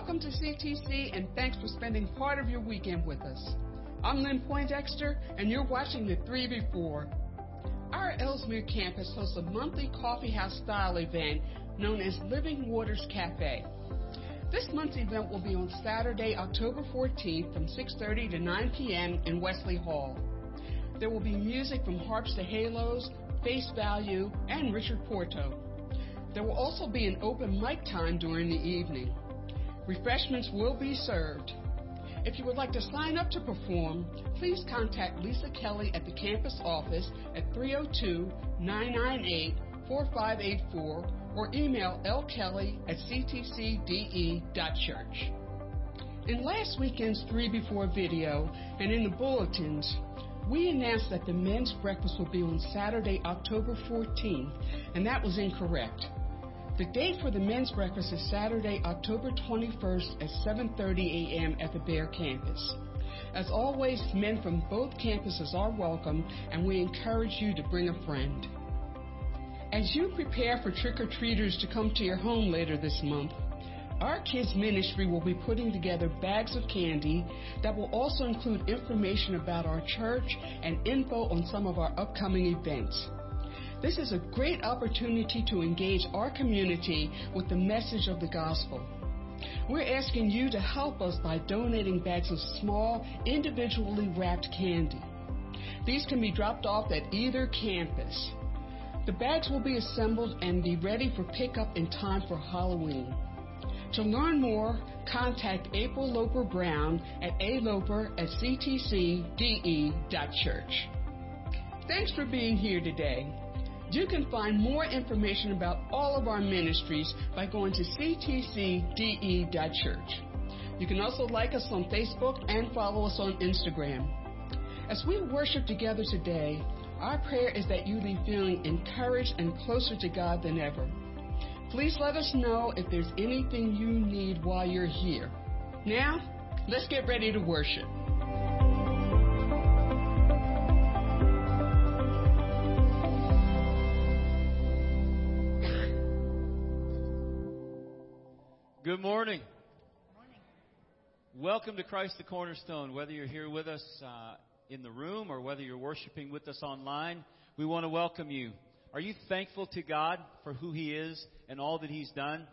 Welcome to CTC and thanks for spending part of your weekend with us. I'm Lynn Poindexter and you're watching the 3 Before. Our Elsmere campus hosts a monthly coffee house style event known as Living Waters Cafe. This month's event will be on Saturday, October 14th from 6.30 to 9 p.m. in Wesley Hall. There will be music from Harps to Halos, Face Value, and Richard Porto. There will also be an open mic time during the evening. Refreshments will be served. If you would like to sign up to perform, please contact Lisa Kelly at the campus office at 302 998 4584 or email lkelly at ctcde.church. In last weekend's 3 Before video and in the bulletins, we announced that the men's breakfast will be on Saturday, October 14th, and that was incorrect. The date for the men's breakfast is Saturday, October 21st at 7:30 a.m. at the Bear campus. As always, men from both campuses are welcome, and we encourage you to bring a friend. As you prepare for trick-or-treaters to come to your home later this month, our kids ministry will be putting together bags of candy that will also include information about our church and info on some of our upcoming events. This is a great opportunity to engage our community with the message of the gospel. We're asking you to help us by donating bags of small, individually wrapped candy. These can be dropped off at either campus. The bags will be assembled and be ready for pickup in time for Halloween. To learn more, contact April Loper Brown at aloper at ctcde.church. Thanks for being here today. You can find more information about all of our ministries by going to ctcde.church. You can also like us on Facebook and follow us on Instagram. As we worship together today, our prayer is that you leave feeling encouraged and closer to God than ever. Please let us know if there's anything you need while you're here. Now, let's get ready to worship. Morning. morning. Welcome to Christ the Cornerstone. Whether you're here with us uh, in the room or whether you're worshiping with us online, we want to welcome you. Are you thankful to God for who He is and all that He's done?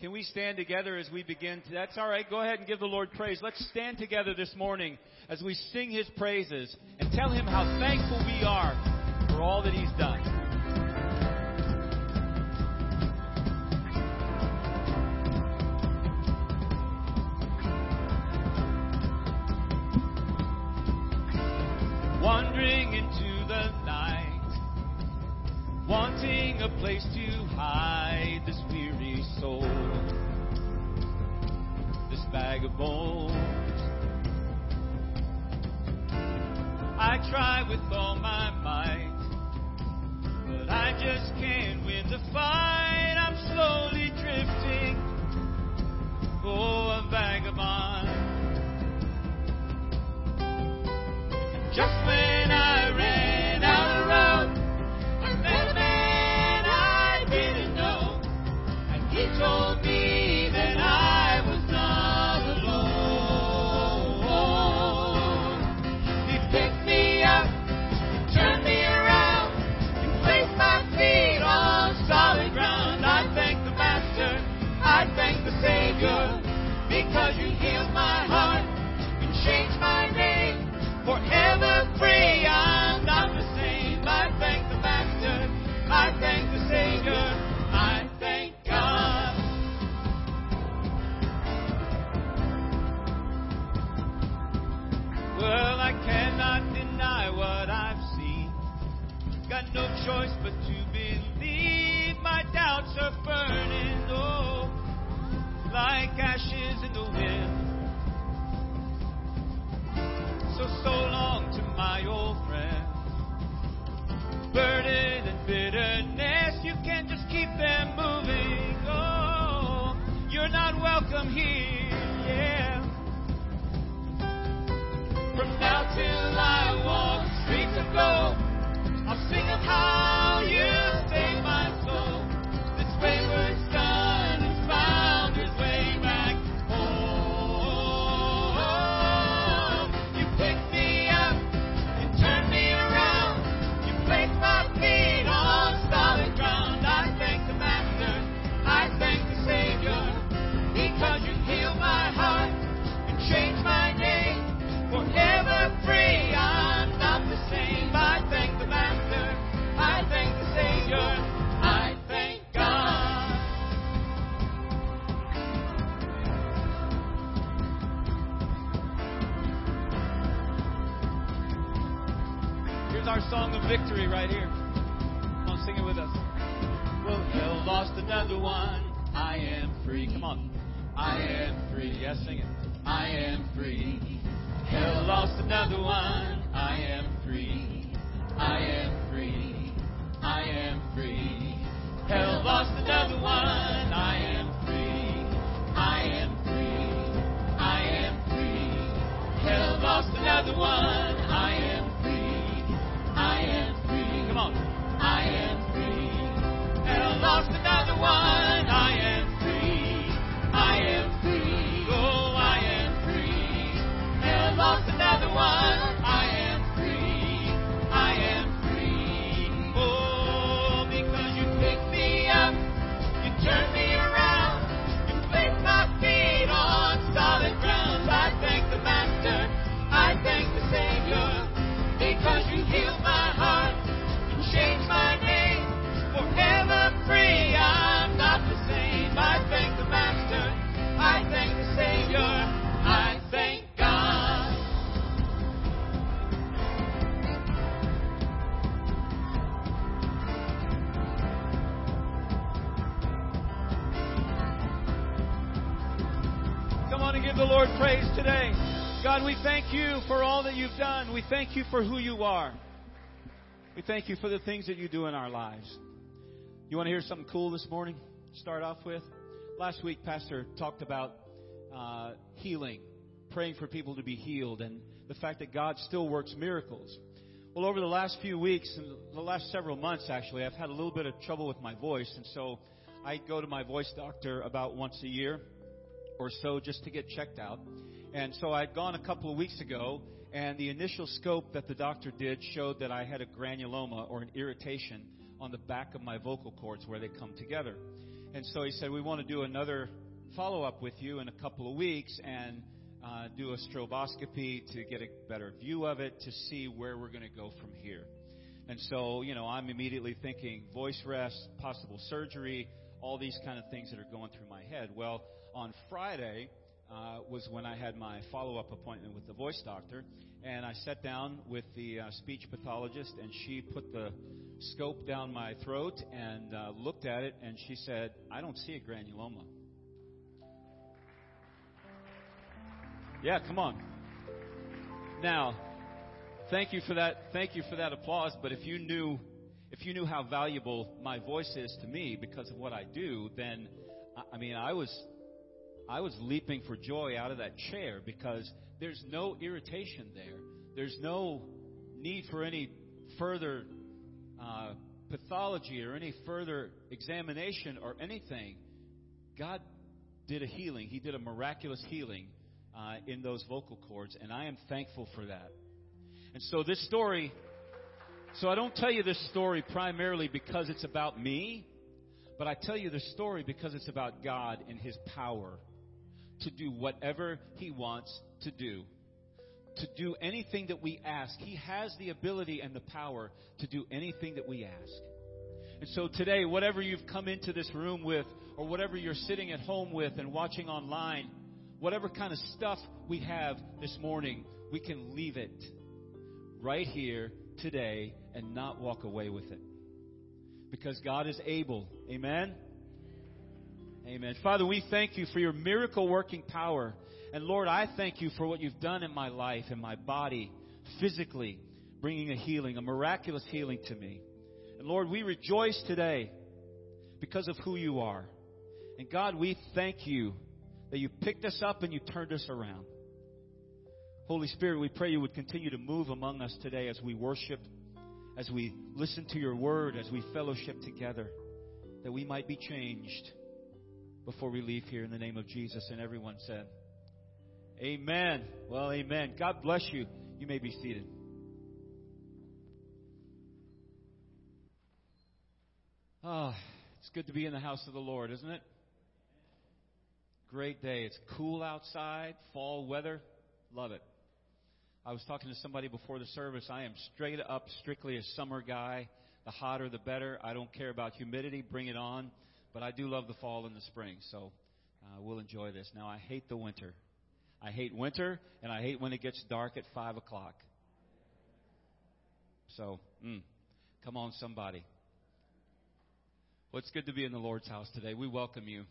Can we stand together as we begin? To, that's all right. Go ahead and give the Lord praise. Let's stand together this morning as we sing His praises and tell Him how thankful we are for all that He's done. Wanting a place to hide this weary soul, this bag of bones. I try with all my might, but I just can't win the fight. I'm slowly drifting, oh, a vagabond. Choice but to believe. My doubts are burning, oh, like ashes in the wind. So, so long to my old friend. Burden and bitterness, you can't just keep them moving. Oh, you're not welcome here, Yes, sing it. I am free. Hell lost another one. Thank you for who you are. We thank you for the things that you do in our lives. You want to hear something cool this morning? Start off with. Last week, Pastor talked about uh, healing, praying for people to be healed, and the fact that God still works miracles. Well, over the last few weeks, and the last several months actually, I've had a little bit of trouble with my voice, and so I go to my voice doctor about once a year or so just to get checked out. And so I'd gone a couple of weeks ago, and the initial scope that the doctor did showed that I had a granuloma or an irritation on the back of my vocal cords where they come together. And so he said, We want to do another follow up with you in a couple of weeks and uh, do a stroboscopy to get a better view of it to see where we're going to go from here. And so, you know, I'm immediately thinking voice rest, possible surgery, all these kind of things that are going through my head. Well, on Friday uh, was when I had my follow up appointment with the voice doctor, and I sat down with the uh, speech pathologist, and she put the scope down my throat and uh, looked at it, and she said, I don't see a granuloma. Yeah, come on. Now, thank you for that. Thank you for that applause. But if you knew, if you knew how valuable my voice is to me because of what I do, then I mean, I was, I was leaping for joy out of that chair because there's no irritation there. There's no need for any further uh, pathology or any further examination or anything. God did a healing. He did a miraculous healing uh, in those vocal cords, and I am thankful for that. And so this story, so I don't tell you this story primarily because it's about me, but I tell you this story because it's about God and His power to do whatever He wants to do. To do anything that we ask. He has the ability and the power to do anything that we ask. And so today, whatever you've come into this room with, or whatever you're sitting at home with and watching online, whatever kind of stuff we have this morning, we can leave it right here today and not walk away with it. Because God is able. Amen? Amen. Father, we thank you for your miracle working power. And Lord, I thank you for what you've done in my life, in my body, physically, bringing a healing, a miraculous healing to me. And Lord, we rejoice today because of who you are. And God, we thank you that you picked us up and you turned us around. Holy Spirit, we pray you would continue to move among us today as we worship, as we listen to your word, as we fellowship together, that we might be changed before we leave here in the name of Jesus. And everyone said, Amen. Well, amen. God bless you. You may be seated. Ah, oh, it's good to be in the house of the Lord, isn't it? Great day. It's cool outside, fall weather. Love it. I was talking to somebody before the service. I am straight up strictly a summer guy. The hotter, the better. I don't care about humidity. Bring it on. But I do love the fall and the spring. So uh, we'll enjoy this. Now, I hate the winter. I hate winter, and I hate when it gets dark at 5 o'clock. So, mm, Come on, somebody. Well, it's good to be in the Lord's house today. We welcome you.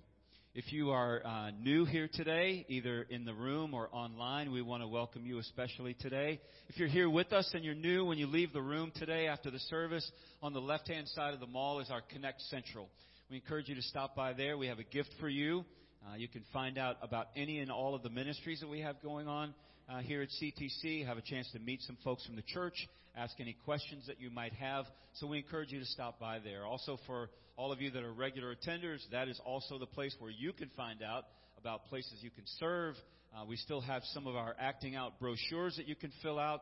If you are uh, new here today, either in the room or online, we want to welcome you especially today. If you're here with us and you're new, when you leave the room today after the service, on the left hand side of the mall is our Connect Central. We encourage you to stop by there. We have a gift for you. Uh, you can find out about any and all of the ministries that we have going on uh, here at CTC, have a chance to meet some folks from the church, ask any questions that you might have. So we encourage you to stop by there. Also, for all of you that are regular attenders, that is also the place where you can find out about places you can serve. Uh, we still have some of our acting out brochures that you can fill out.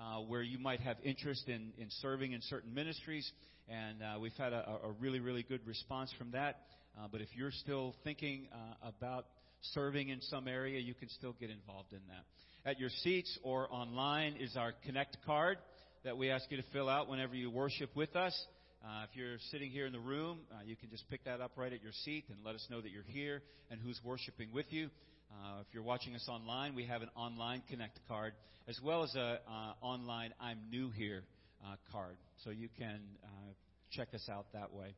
Uh, where you might have interest in, in serving in certain ministries, and uh, we've had a, a really, really good response from that. Uh, but if you're still thinking uh, about serving in some area, you can still get involved in that at your seats or online is our Connect card that we ask you to fill out whenever you worship with us. Uh, if you're sitting here in the room, uh, you can just pick that up right at your seat and let us know that you're here and who's worshiping with you. Uh, if you're watching us online, we have an online Connect card as well as a uh, online I'm new here uh, card, so you can uh, check us out that way.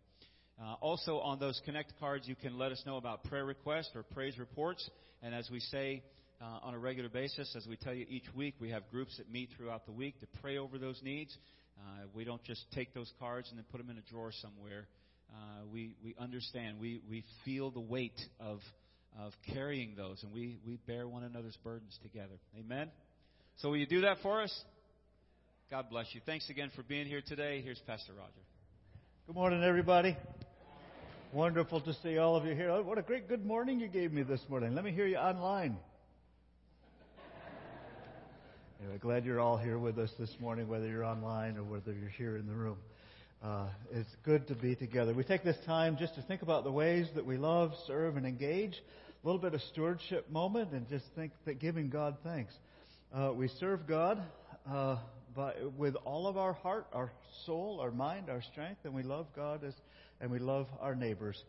also, on those Connect cards, you can let us know about prayer requests or praise reports, and as we say uh, on a regular basis. As we tell you each week, we have groups that meet throughout the week to pray over those needs. Uh, we don't just take those cards and then put them in a drawer somewhere. Uh, we, we understand. We, we feel the weight of, of carrying those, and we, we bear one another's burdens together. Amen? So, will you do that for us? God bless you. Thanks again for being here today. Here's Pastor Roger. Good morning, everybody. Wonderful to see all of you here. What a great good morning you gave me this morning. Let me hear you online. Anyway, glad you're all here with us this morning, whether you're online or whether you're here in the room. Uh, it's good to be together. We take this time just to think about the ways that we love, serve, and engage. A little bit of stewardship moment, and just think that giving God thanks. Uh, we serve God uh, by, with all of our heart, our soul, our mind, our strength, and we love God as, and we love our neighbors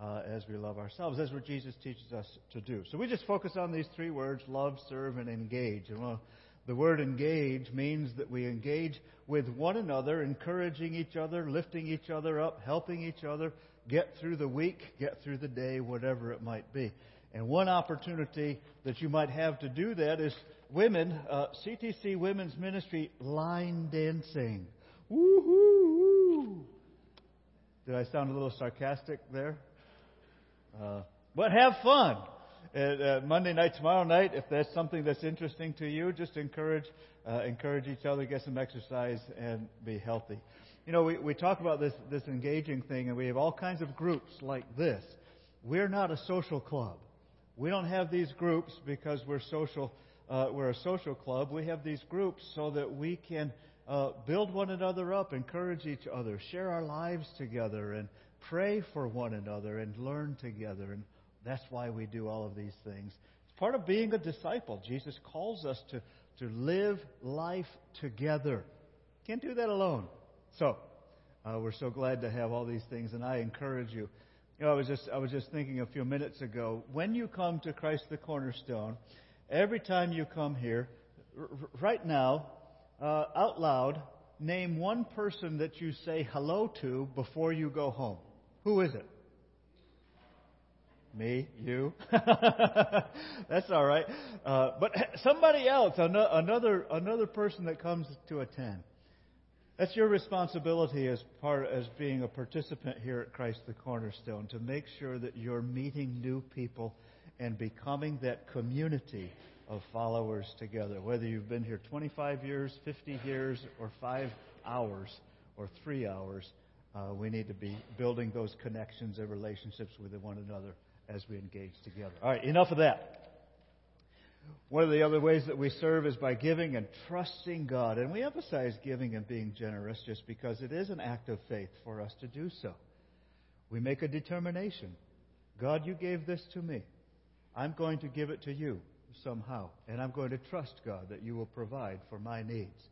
uh, as we love ourselves, as what Jesus teaches us to do. So we just focus on these three words: love, serve, and engage. And we'll the word engage means that we engage with one another, encouraging each other, lifting each other up, helping each other get through the week, get through the day, whatever it might be. And one opportunity that you might have to do that is women, uh, CTC Women's Ministry line dancing. Woohoo! Did I sound a little sarcastic there? Uh, but have fun uh, Monday night, tomorrow night, if that's something that's interesting to you, just encourage uh, encourage each other, get some exercise, and be healthy. You know, we, we talk about this this engaging thing, and we have all kinds of groups like this. We're not a social club. We don't have these groups because we're social. Uh, we're a social club. We have these groups so that we can uh, build one another up, encourage each other, share our lives together, and pray for one another, and learn together. And that's why we do all of these things. It's part of being a disciple. Jesus calls us to, to live life together. Can't do that alone. So, uh, we're so glad to have all these things, and I encourage you. You know, I was just I was just thinking a few minutes ago. When you come to Christ the Cornerstone, every time you come here, r- right now, uh, out loud, name one person that you say hello to before you go home. Who is it? Me, you. That's all right. Uh, but somebody else, another another person that comes to attend. That's your responsibility as part as being a participant here at Christ the Cornerstone to make sure that you're meeting new people and becoming that community of followers together. Whether you've been here 25 years, 50 years, or five hours, or three hours, uh, we need to be building those connections and relationships with one another as we engage together. All right, enough of that. One of the other ways that we serve is by giving and trusting God. And we emphasize giving and being generous just because it is an act of faith for us to do so. We make a determination God, you gave this to me. I'm going to give it to you somehow. And I'm going to trust God that you will provide for my needs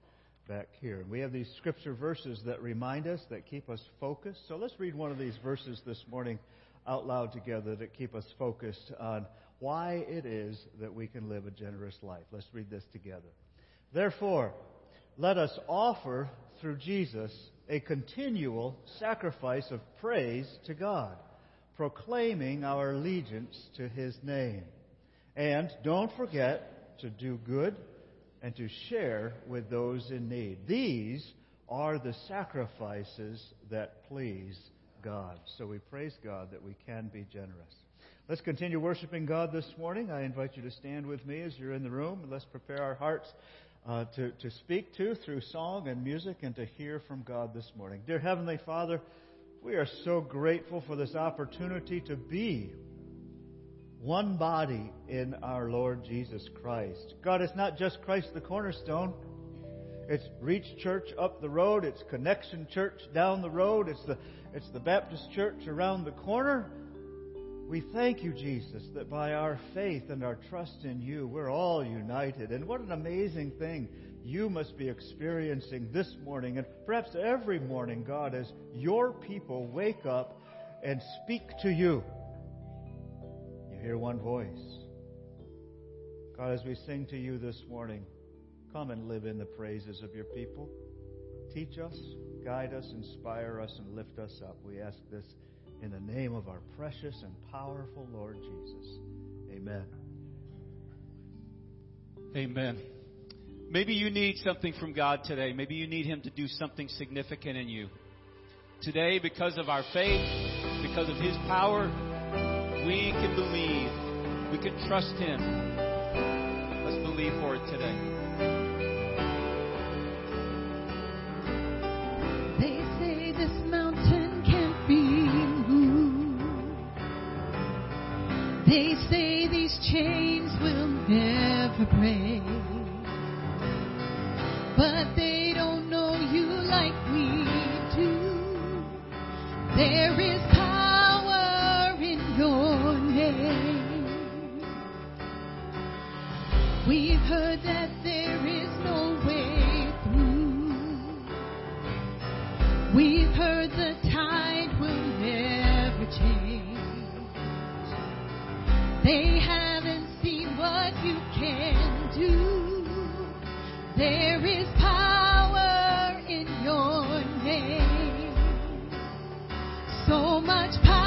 back here. And we have these scripture verses that remind us, that keep us focused. So let's read one of these verses this morning out loud together that keep us focused on why it is that we can live a generous life. Let's read this together. Therefore, let us offer through Jesus a continual sacrifice of praise to God, proclaiming our allegiance to His name. And don't forget to do good and to share with those in need. These are the sacrifices that please God. So we praise God that we can be generous. Let's continue worshiping God this morning. I invite you to stand with me as you're in the room. Let's prepare our hearts uh, to, to speak to through song and music and to hear from God this morning. Dear Heavenly Father, we are so grateful for this opportunity to be one body in our Lord Jesus Christ. God, it's not just Christ the cornerstone. It's Reach Church up the road. It's Connection Church down the road. It's the, it's the Baptist Church around the corner. We thank you, Jesus, that by our faith and our trust in you, we're all united. And what an amazing thing you must be experiencing this morning and perhaps every morning, God, as your people wake up and speak to you You hear one voice. God, as we sing to you this morning, come and live in the praises of your people. Teach us, guide us, inspire us, and lift us up. We ask this in the name of our precious and powerful Lord Jesus. Amen. Amen. Maybe you need something from God today. Maybe you need Him to do something significant in you. Today, because of our faith, because of His power, we can believe. We can trust Him. Let's believe for it today. They say these chains will never break. But they don't know you like we do. There is power in your name. We've heard that There is power in your name. So much power.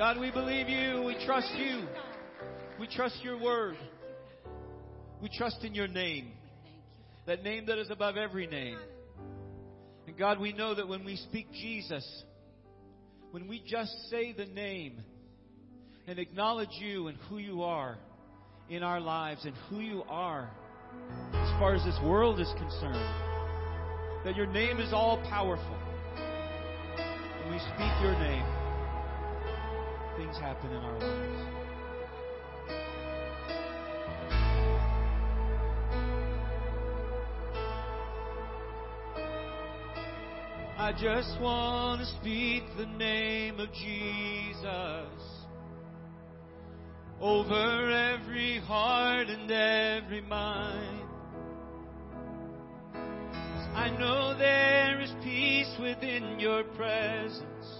God, we believe you. We trust you. We trust your word. We trust in your name. That name that is above every name. And God, we know that when we speak Jesus, when we just say the name and acknowledge you and who you are in our lives and who you are as far as this world is concerned, that your name is all powerful. When we speak your name, things happen in our lives. I just want to speak the name of Jesus over every heart and every mind. I know there is peace within your presence.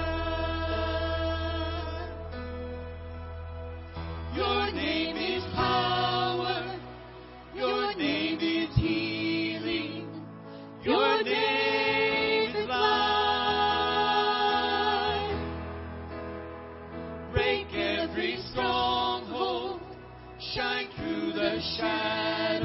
Every stronghold. Shine through the shadows.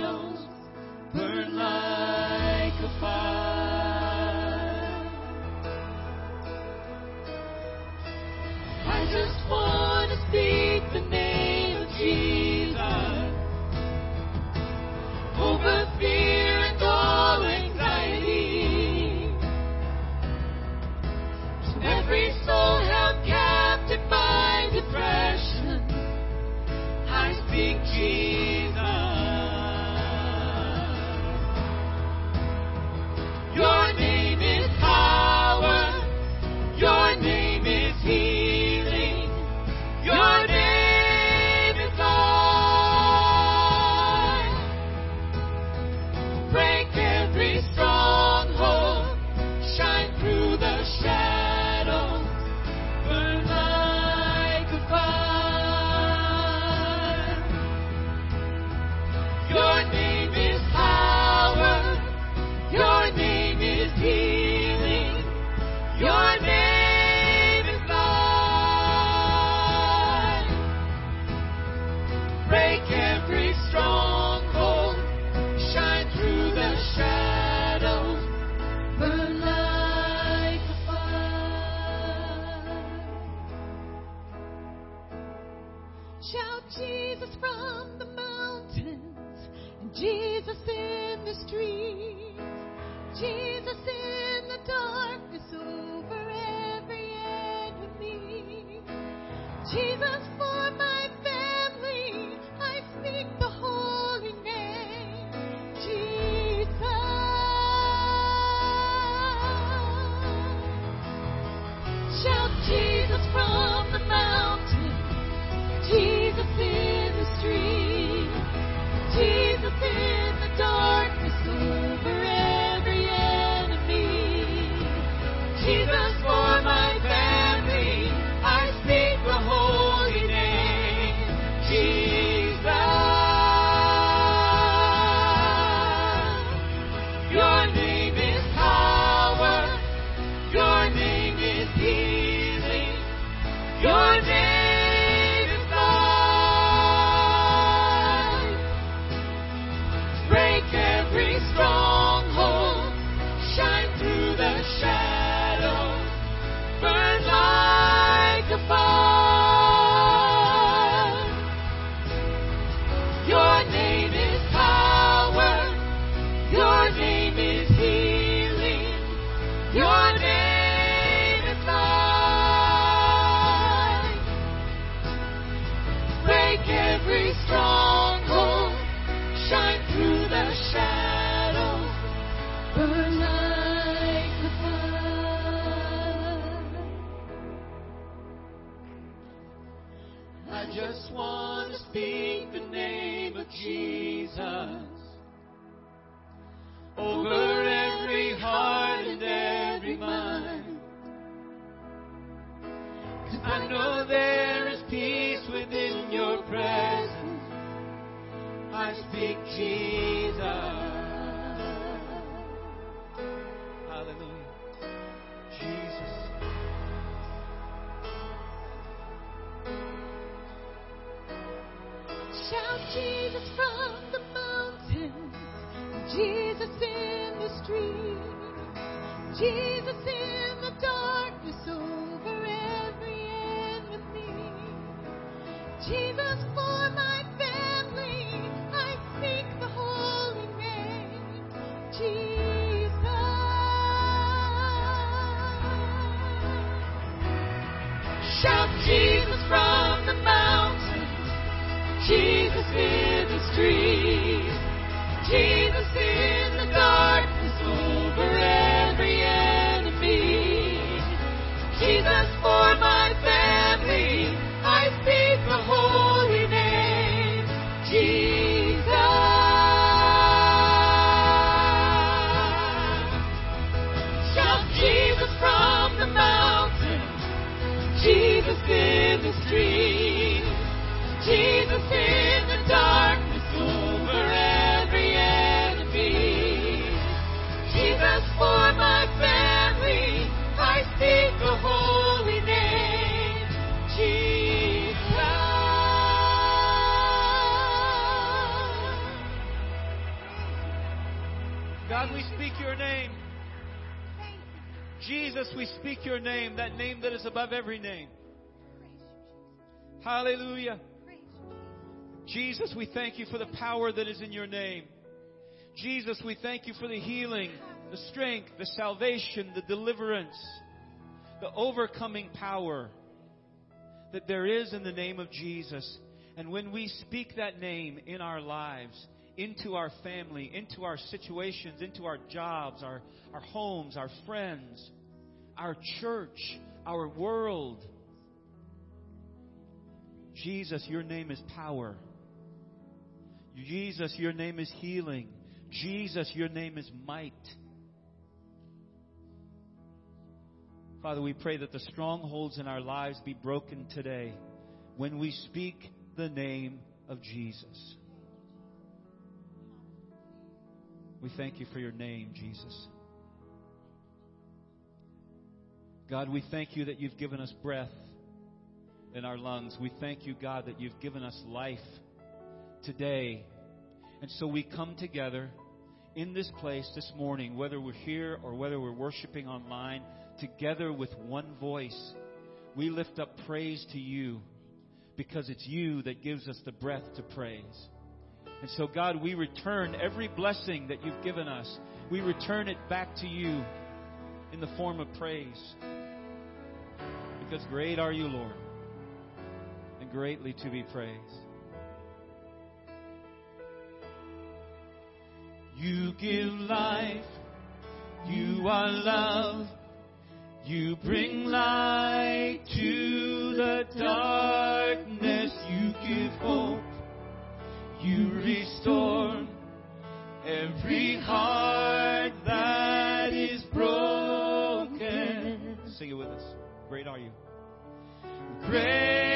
Jesus, we thank you for the power that is in your name. Jesus, we thank you for the healing, the strength, the salvation, the deliverance, the overcoming power that there is in the name of Jesus. And when we speak that name in our lives, into our family, into our situations, into our jobs, our, our homes, our friends, our church, our world, Jesus, your name is power. Jesus, your name is healing. Jesus, your name is might. Father, we pray that the strongholds in our lives be broken today when we speak the name of Jesus. We thank you for your name, Jesus. God, we thank you that you've given us breath in our lungs. We thank you, God, that you've given us life today. And so we come together in this place this morning, whether we're here or whether we're worshiping online, together with one voice. We lift up praise to you because it's you that gives us the breath to praise. And so, God, we return every blessing that you've given us. We return it back to you in the form of praise. Because great are you, Lord, and greatly to be praised. You give life. You are love. You bring light to the darkness. You give hope. You restore every heart that is broken. Sing it with us. Great are you. Great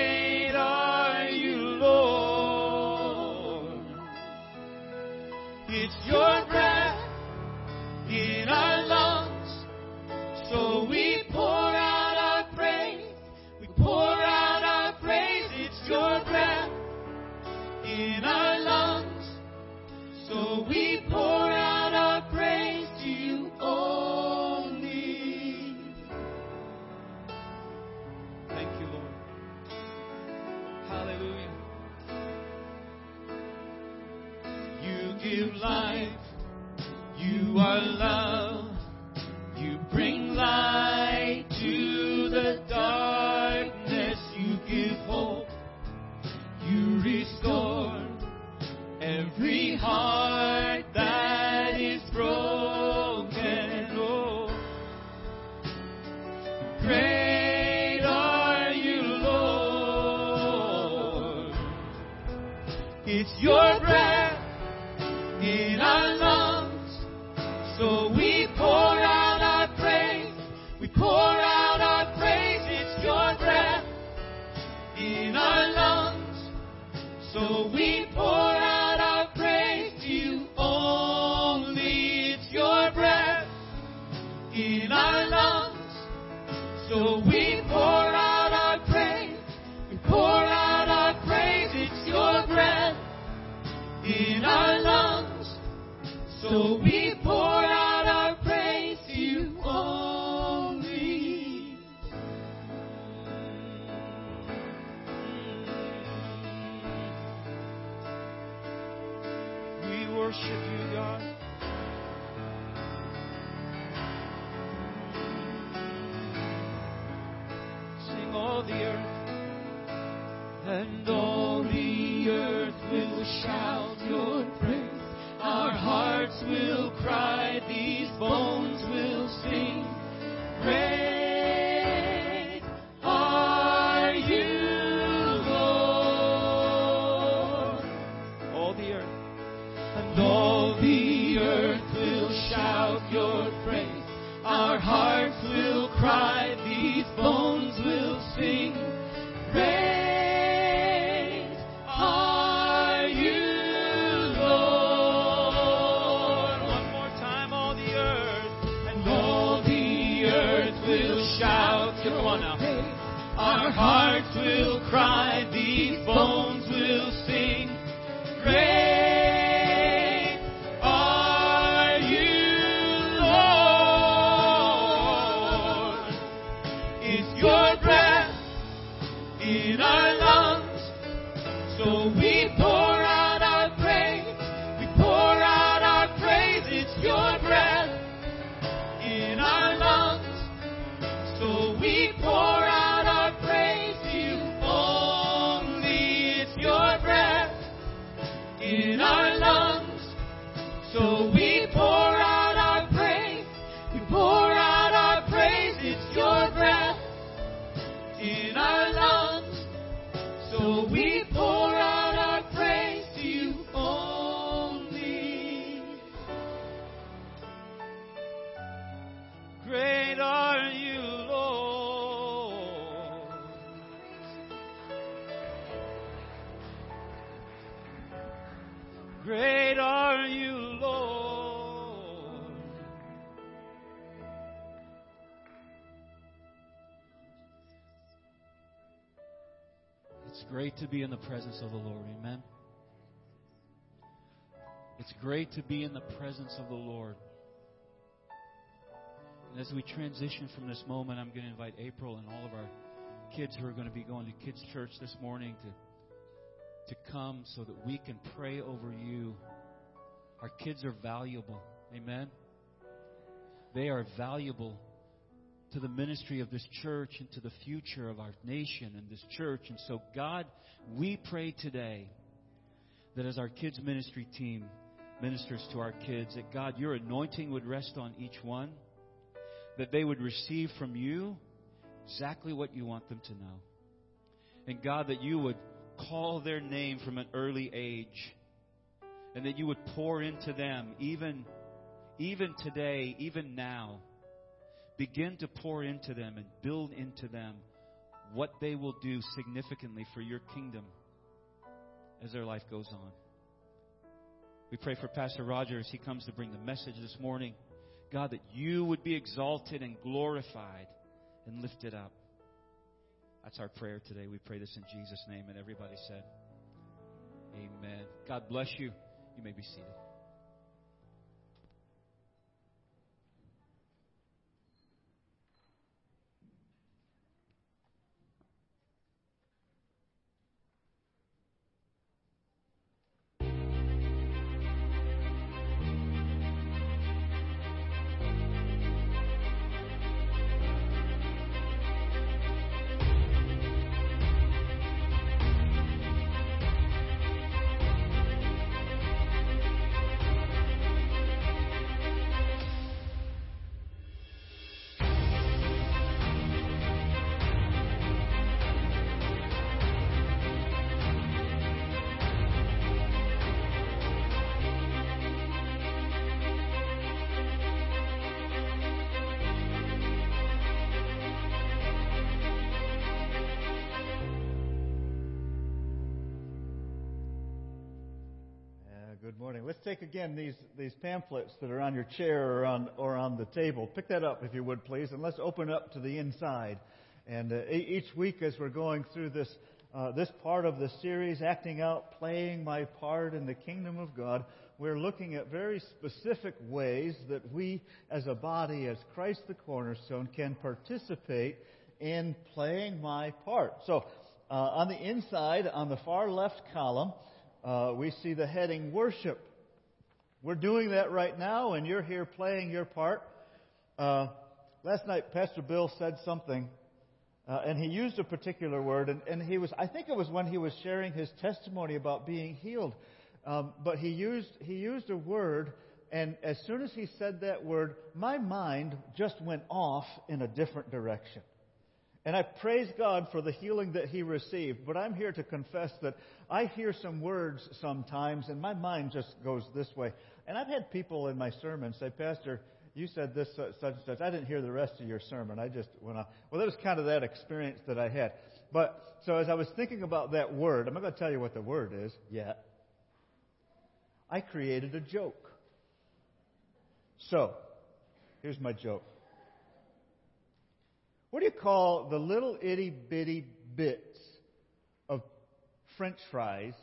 So we pour great to be in the presence of the Lord. Amen. It's great to be in the presence of the Lord. And as we transition from this moment, I'm going to invite April and all of our kids who are going to be going to kids' church this morning to, to come so that we can pray over you. Our kids are valuable. Amen. They are valuable to the ministry of this church and to the future of our nation and this church. And so, God, we pray today that as our kids' ministry team ministers to our kids, that God, your anointing would rest on each one, that they would receive from you exactly what you want them to know. And God, that you would call their name from an early age, and that you would pour into them, even, even today, even now begin to pour into them and build into them what they will do significantly for your kingdom as their life goes on. We pray for Pastor Roger as he comes to bring the message this morning. God, that you would be exalted and glorified and lifted up. That's our prayer today. We pray this in Jesus' name. And everybody said, Amen. God bless you. You may be seated. Take again these, these pamphlets that are on your chair or on, or on the table. Pick that up if you would, please, and let's open up to the inside. And uh, each week, as we're going through this, uh, this part of the series, acting out, playing my part in the kingdom of God, we're looking at very specific ways that we, as a body, as Christ the cornerstone, can participate in playing my part. So, uh, on the inside, on the far left column, uh, we see the heading worship. We're doing that right now, and you're here playing your part. Uh, last night, Pastor Bill said something, uh, and he used a particular word, and, and, he was, I think it was when he was sharing his testimony about being healed. Um, but he used, he used a word, and as soon as he said that word, my mind just went off in a different direction. And I praise God for the healing that he received, but I'm here to confess that I hear some words sometimes and my mind just goes this way. And I've had people in my sermon say, Pastor, you said this uh, such and such. I didn't hear the rest of your sermon. I just went on. Well, that was kind of that experience that I had. But so as I was thinking about that word, I'm not going to tell you what the word is yet. I created a joke. So, here's my joke. What do you call the little itty bitty bits of french fries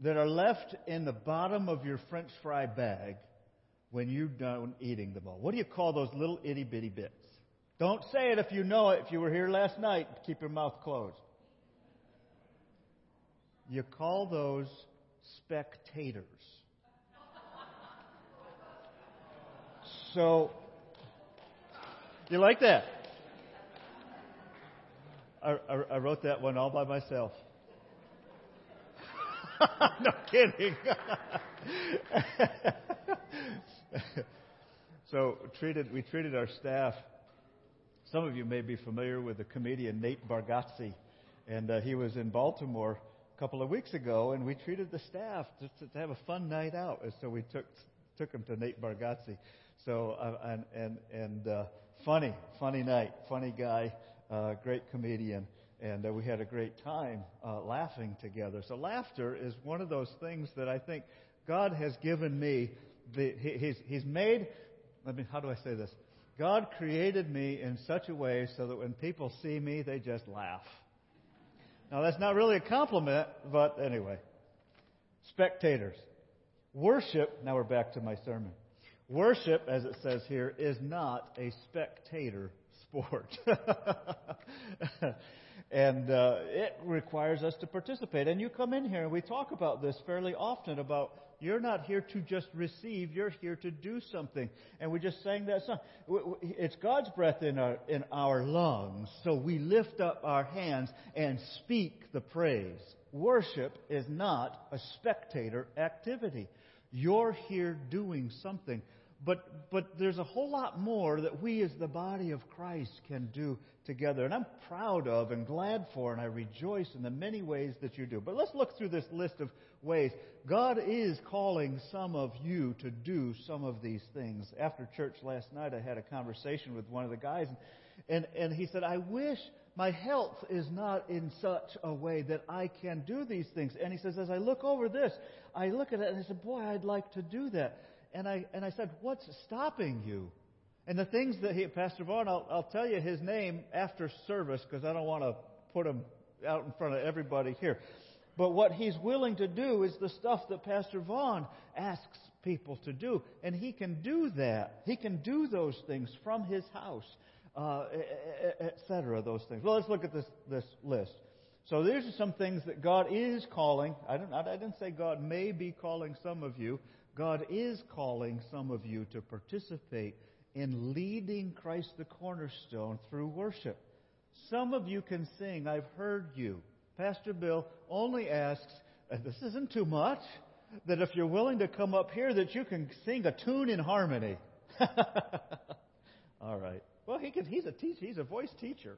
that are left in the bottom of your french fry bag when you're done eating them all? What do you call those little itty bitty bits? Don't say it if you know it. If you were here last night, keep your mouth closed. You call those spectators. So, you like that? I, I, I wrote that one all by myself. no kidding. so treated, we treated our staff. Some of you may be familiar with the comedian Nate Bargatze, and uh, he was in Baltimore a couple of weeks ago, and we treated the staff to, to have a fun night out. And so we took took him to Nate Bargatze. So uh, and and and uh, funny, funny night, funny guy uh, great comedian, and uh, we had a great time uh, laughing together. So laughter is one of those things that I think God has given me. The, he's, he's made. I mean, how do I say this? God created me in such a way so that when people see me, they just laugh. Now that's not really a compliment, but anyway. Spectators. Worship, now we're back to my sermon. Worship, as it says here, is not a spectator sport. and uh, it requires us to participate. And you come in here, and we talk about this fairly often about you're not here to just receive, you're here to do something. And we just sang that song. It's God's breath in our, in our lungs, so we lift up our hands and speak the praise. Worship is not a spectator activity. You're here doing something. But, but there's a whole lot more that we as the body of Christ can do together. And I'm proud of and glad for, and I rejoice in the many ways that you do. But let's look through this list of ways. God is calling some of you to do some of these things. After church last night, I had a conversation with one of the guys, and, and he said, I wish my health is not in such a way that I can do these things. And he says, as I look over this, I look at it and I said, boy, I'd like to do that and I, and I said, What's stopping you? And the things that he, Pastor Vaughn, I'll, I'll tell you his name after service because I don't want to put him out in front of everybody here. But what he's willing to do is the stuff that Pastor Vaughn asks people to do. And he can do that. He can do those things from his house, uh, etc. Those things. Well, let's look at this, this list. So these are some things that God is calling. I, don't, I didn't say God may be calling some of you. God is calling some of you to participate in leading Christ the cornerstone through worship. Some of you can sing. I've heard you. Pastor Bill only asks, and this isn't too much, that if you're willing to come up here, that you can sing a tune in harmony. All right. Well, he can, he's a teacher. He's a voice teacher.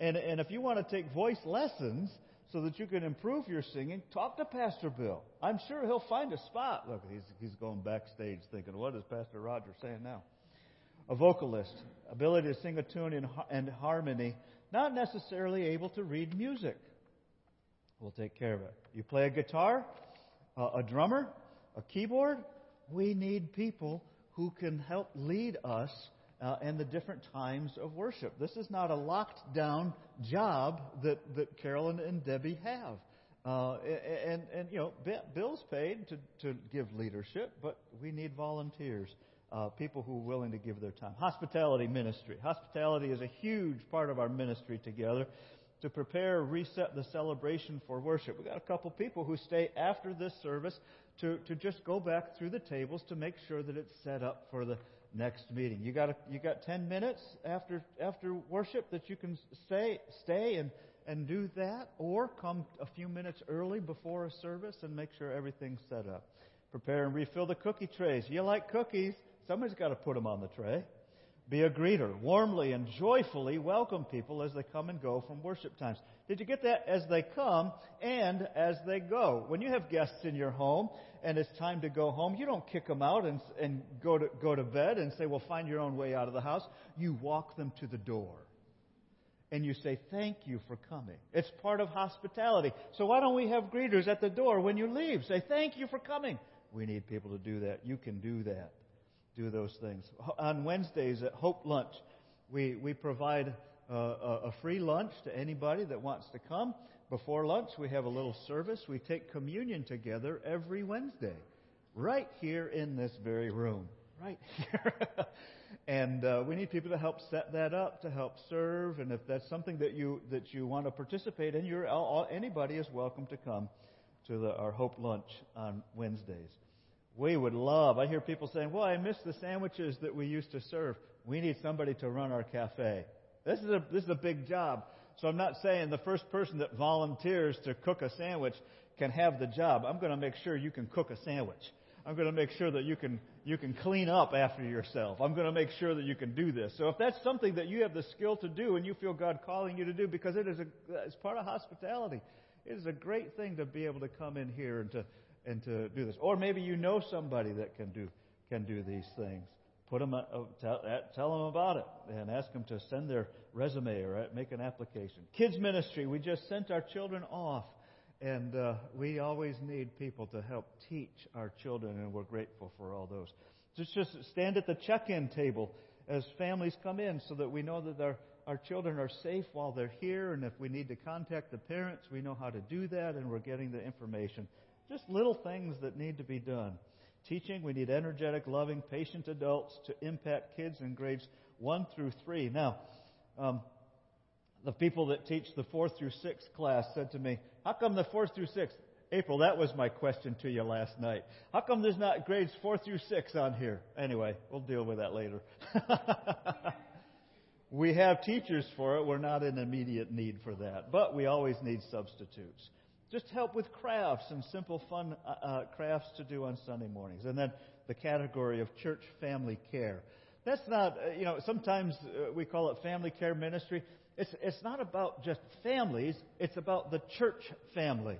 And, and if you want to take voice lessons, so that you can improve your singing, talk to Pastor Bill. I'm sure he'll find a spot. Look, he's, he's going backstage thinking, what is Pastor Roger saying now? A vocalist, ability to sing a tune in, in harmony, not necessarily able to read music. We'll take care of it. You play a guitar, uh, a drummer, a keyboard. We need people who can help lead us uh, and the different times of worship. This is not a locked down job that, that Carolyn and Debbie have. Uh, and, and, you know, Bill's paid to, to give leadership, but we need volunteers, uh, people who are willing to give their time. Hospitality ministry. Hospitality is a huge part of our ministry together to prepare, reset the celebration for worship. We've got a couple people who stay after this service to, to just go back through the tables to make sure that it's set up for the next meeting. You got a, you got 10 minutes after after worship that you can stay stay and and do that, or come a few minutes early before a service and make sure everything's set up. Prepare and refill the cookie trays. You like cookies? Somebody's got to put them on the tray. Be a greeter. Warmly and joyfully welcome people as they come and go from worship times. Did you get that? As they come and as they go. When you have guests in your home and it's time to go home, you don't kick them out and, and go, to, go to bed and say, well, find your own way out of the house. You walk them to the door. And you say, thank you for coming. It's part of hospitality. So why don't we have greeters at the door when you leave? Say, thank you for coming. We need people to do that. You can do that do those things. On Wednesdays at Hope Lunch, we, we provide uh, a, free lunch to anybody that wants to come. Before lunch, we have a little service. We take communion together every Wednesday, right here in this very room. Right here. and uh, we need people to help set that up, to help serve. And if that's something that you, that you want to participate in, you're, all, anybody is welcome to come to the, our Hope Lunch on Wednesdays. We would love, I hear people saying, well, I miss the sandwiches that we used to serve. We need somebody to run our cafe. This is a, this is a big job. So I'm not saying the first person that volunteers to cook a sandwich can have the job. I'm going to make sure you can cook a sandwich. I'm going to make sure that you can, you can clean up after yourself. I'm going to make sure that you can do this. So if that's something that you have the skill to do and you feel God calling you to do, because it is a, it's part of hospitality, it is a great thing to be able to come in here and to, and to do this. Or maybe you know somebody that can do can do these things. Put them, uh, tell, tell them about it and ask them to send their resume or uh, make an application. Kids ministry, we just sent our children off, and uh, we always need people to help teach our children, and we're grateful for all those. Just just stand at the check-in table as families come in, so that we know that our our children are safe while they're here, and if we need to contact the parents, we know how to do that, and we're getting the information just little things that need to be done. Teaching, we need energetic, loving, patient adults to impact kids in grades 1 through 3. Now, um, the people that teach the 4th through 6th class said to me, How come the 4th through 6th? April, that was my question to you last night. How come there's not grades 4 through 6 on here? Anyway, we'll deal with that later. we have teachers for it. We're not in immediate need for that. But we always need substitutes. Just help with crafts and simple, fun uh, uh, crafts to do on Sunday mornings. And then the category of church family care. That's not, uh, you know, sometimes uh, we call it family care ministry. It's, it's not about just families, it's about the church family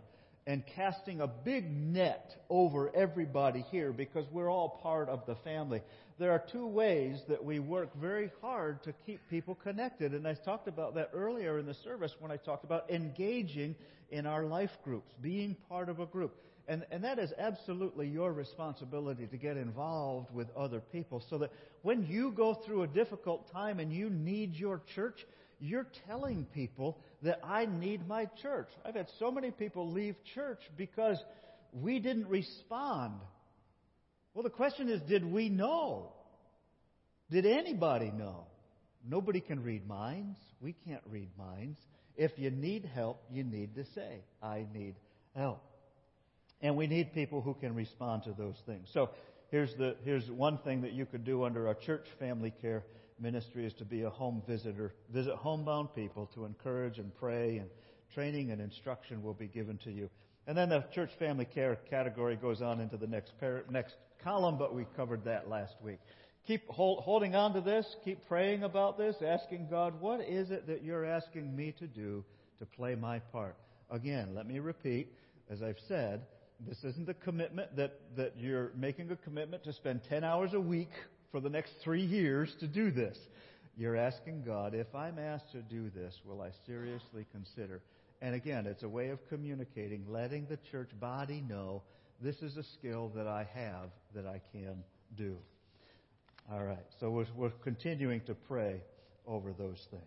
and casting a big net over everybody here because we're all part of the family. There are two ways that we work very hard to keep people connected, and I talked about that earlier in the service when I talked about engaging in our life groups, being part of a group. And, and that is absolutely your responsibility to get involved with other people so that when you go through a difficult time and you need your church, you're telling people that I need my church. I've had so many people leave church because we didn't respond. Well, the question is did we know? Did anybody know? Nobody can read minds. We can't read minds. If you need help, you need to say, I need help. And we need people who can respond to those things. So here's, the, here's one thing that you could do under our church family care ministry is to be a home visitor, visit homebound people to encourage and pray, and training and instruction will be given to you. And then the church family care category goes on into the next, par- next column, but we covered that last week. Keep hold, holding on to this, keep praying about this, asking God, what is it that you're asking me to do to play my part? Again, let me repeat, as I've said, this isn't a commitment that, that you're making a commitment to spend 10 hours a week for the next three years to do this. You're asking God, if I'm asked to do this, will I seriously consider? And again, it's a way of communicating, letting the church body know this is a skill that I have that I can do. All right, so we're, we're continuing to pray over those things.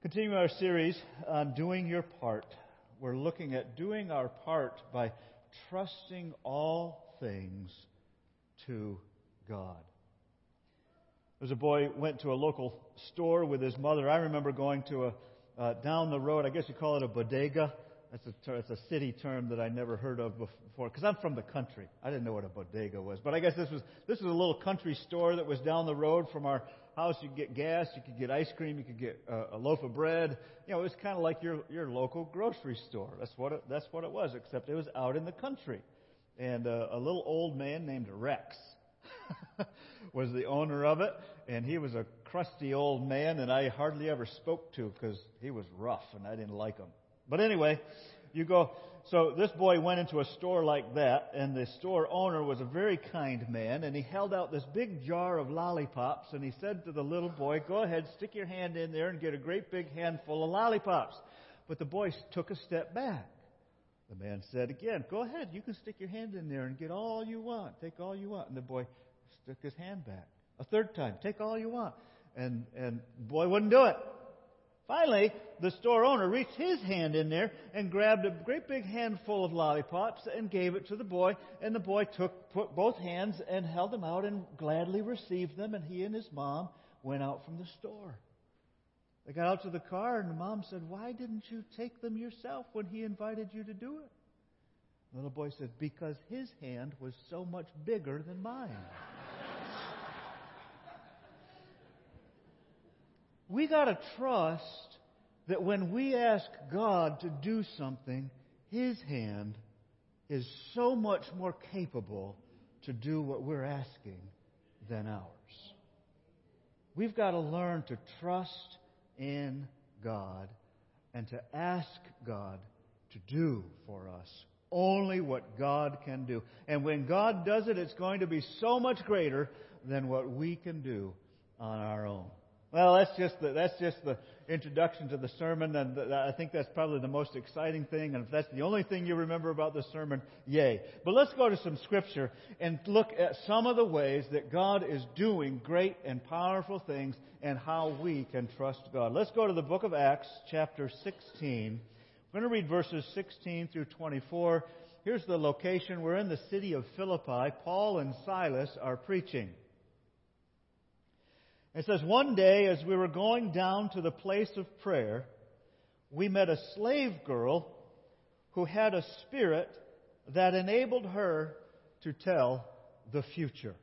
Continuing our series on doing your part, we're looking at doing our part by trusting all things to God. As a boy went to a local store with his mother, I remember going to a uh, down the road. I guess you call it a bodega. That's a, ter- that's a city term that I never heard of before. Because I'm from the country, I didn't know what a bodega was. But I guess this was this was a little country store that was down the road from our house. You could get gas, you could get ice cream, you could get uh, a loaf of bread. You know, it was kind of like your your local grocery store. That's what it, that's what it was. Except it was out in the country, and uh, a little old man named Rex was the owner of it, and he was a crusty old man, and I hardly ever spoke to because he was rough and I didn't like him. But anyway, you go. So this boy went into a store like that, and the store owner was a very kind man, and he held out this big jar of lollipops, and he said to the little boy, "Go ahead, stick your hand in there and get a great big handful of lollipops." But the boy took a step back. The man said again, Go ahead, you can stick your hand in there and get all you want. Take all you want. And the boy stuck his hand back. A third time, take all you want. And, and the boy wouldn't do it. Finally, the store owner reached his hand in there and grabbed a great big handful of lollipops and gave it to the boy. And the boy took, put both hands and held them out and gladly received them. And he and his mom went out from the store. They got out to the car, and the mom said, Why didn't you take them yourself when he invited you to do it? The little boy said, Because his hand was so much bigger than mine. we got to trust that when we ask God to do something, His hand is so much more capable to do what we're asking than ours. We've got to learn to trust in God and to ask God to do for us only what God can do. And when God does it, it's going to be so much greater than what we can do on our own. Well, that's just the, that's just the introduction to the sermon, and I think that's probably the most exciting thing. And if that's the only thing you remember about the sermon, yay. But let's go to some scripture and look at some of the ways that God is doing great and powerful things and how we can trust God. Let's go to the book of Acts, chapter 16. We're going to read verses 16 through 24. Here's the location. We're in the city of Philippi. Paul and Silas are preaching. It says, One day as we were going down to the place of prayer, we met a slave girl who had a spirit that enabled her to tell the future.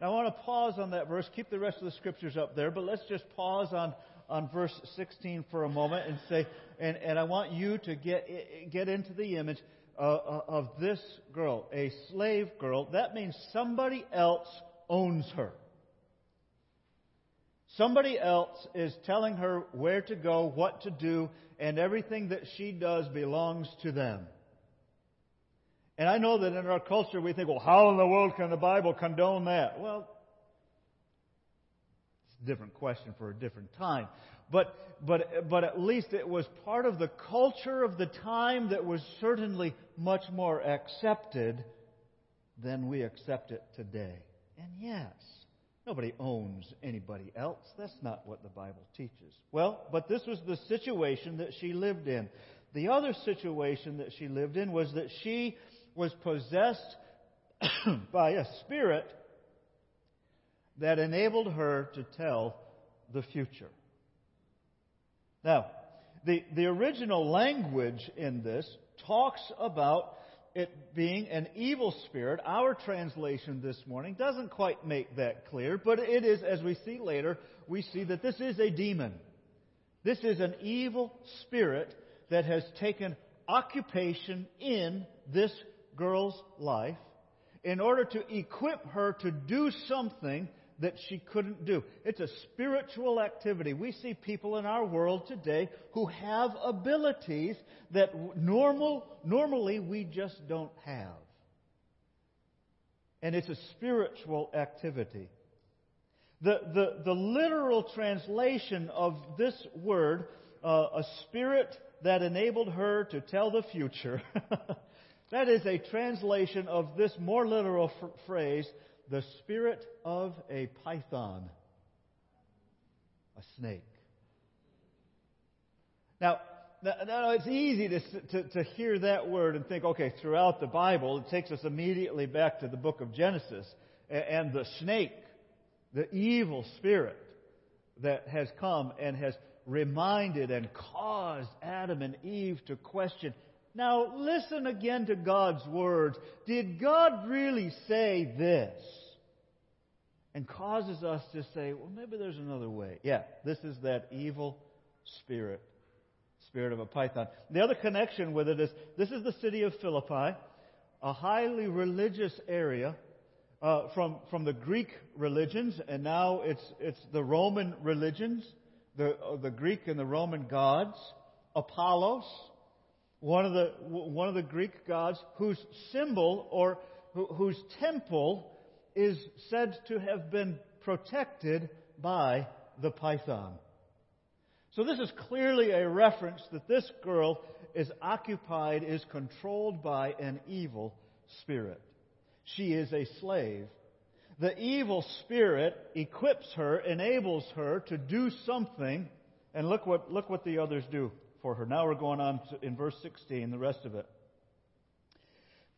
Now, I want to pause on that verse. Keep the rest of the scriptures up there, but let's just pause on, on verse 16 for a moment and say, and, and I want you to get, get into the image uh, uh, of this girl, a slave girl. That means somebody else owns her. Somebody else is telling her where to go, what to do, and everything that she does belongs to them. And I know that in our culture we think, well, how in the world can the Bible condone that? Well, it's a different question for a different time. But, but, but at least it was part of the culture of the time that was certainly much more accepted than we accept it today. And yes, Nobody owns anybody else. That's not what the Bible teaches. Well, but this was the situation that she lived in. The other situation that she lived in was that she was possessed by a spirit that enabled her to tell the future. Now, the, the original language in this talks about it being an evil spirit. Our translation this morning doesn't quite make that clear, but it is, as we see later, we see that this is a demon. This is an evil spirit that has taken occupation in this girl's life in order to equip her to do something that she couldn't do. It's a spiritual activity. We see people in our world today who have abilities that normal, normally we just don't have. And it's a spiritual activity. The, the, the literal translation of this word, uh, a spirit that enabled her to tell the future, That is a translation of this more literal f- phrase, the spirit of a python, a snake. Now, now it's easy to, to, to hear that word and think, okay, throughout the Bible, it takes us immediately back to the book of Genesis and the snake, the evil spirit that has come and has reminded and caused Adam and Eve to question. Now, listen again to God's words. Did God really say this? And causes us to say, well, maybe there's another way. Yeah, this is that evil spirit, spirit of a python. The other connection with it is this is the city of Philippi, a highly religious area. Uh, from from the Greek religions, and now it's it's the Roman religions the, uh, the Greek and the Roman gods. Apollos, one of the, one of the Greek gods whose symbol or whose temple is said to have been protected by the python. So this is clearly a reference that this girl is occupied, is controlled by an evil spirit. She is a slave the evil spirit equips her, enables her to do something. And look what, look what the others do for her. Now we're going on to, in verse 16, the rest of it.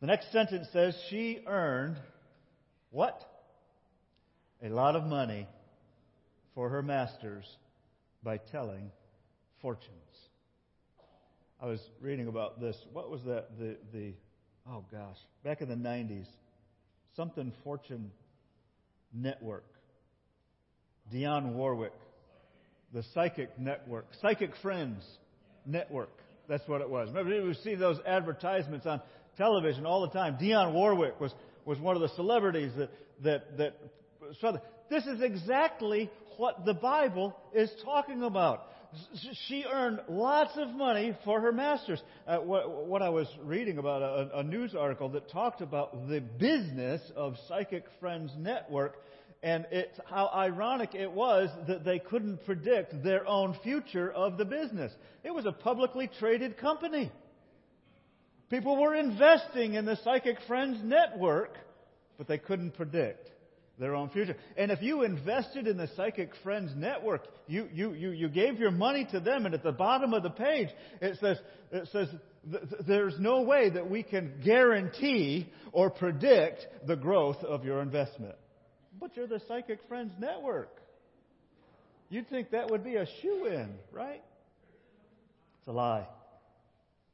The next sentence says, She earned what? A lot of money for her masters by telling fortunes. I was reading about this. What was that? The, the oh gosh, back in the 90s, something fortune Network. Dionne Warwick. The Psychic Network. Psychic Friends Network. That's what it was. Remember, we see those advertisements on television all the time. Dionne Warwick was, was one of the celebrities that, that, that so this is exactly what the Bible is talking about. She earned lots of money for her masters. Uh, what, what, I was reading about a, a news article that talked about the business of Psychic Friends Network and it's how ironic it was that they couldn't predict their own future of the business. It was a publicly traded company. People were investing in the Psychic Friends Network, but they couldn't predict their own future. And if you invested in the Psychic Friends Network, you, you, you, you gave your money to them, and at the bottom of the page, it says, it says, there's no way that we can guarantee or predict the growth of your investment. But you're the Psychic Friends Network. You'd think that would be a shoe in, right? It's a lie.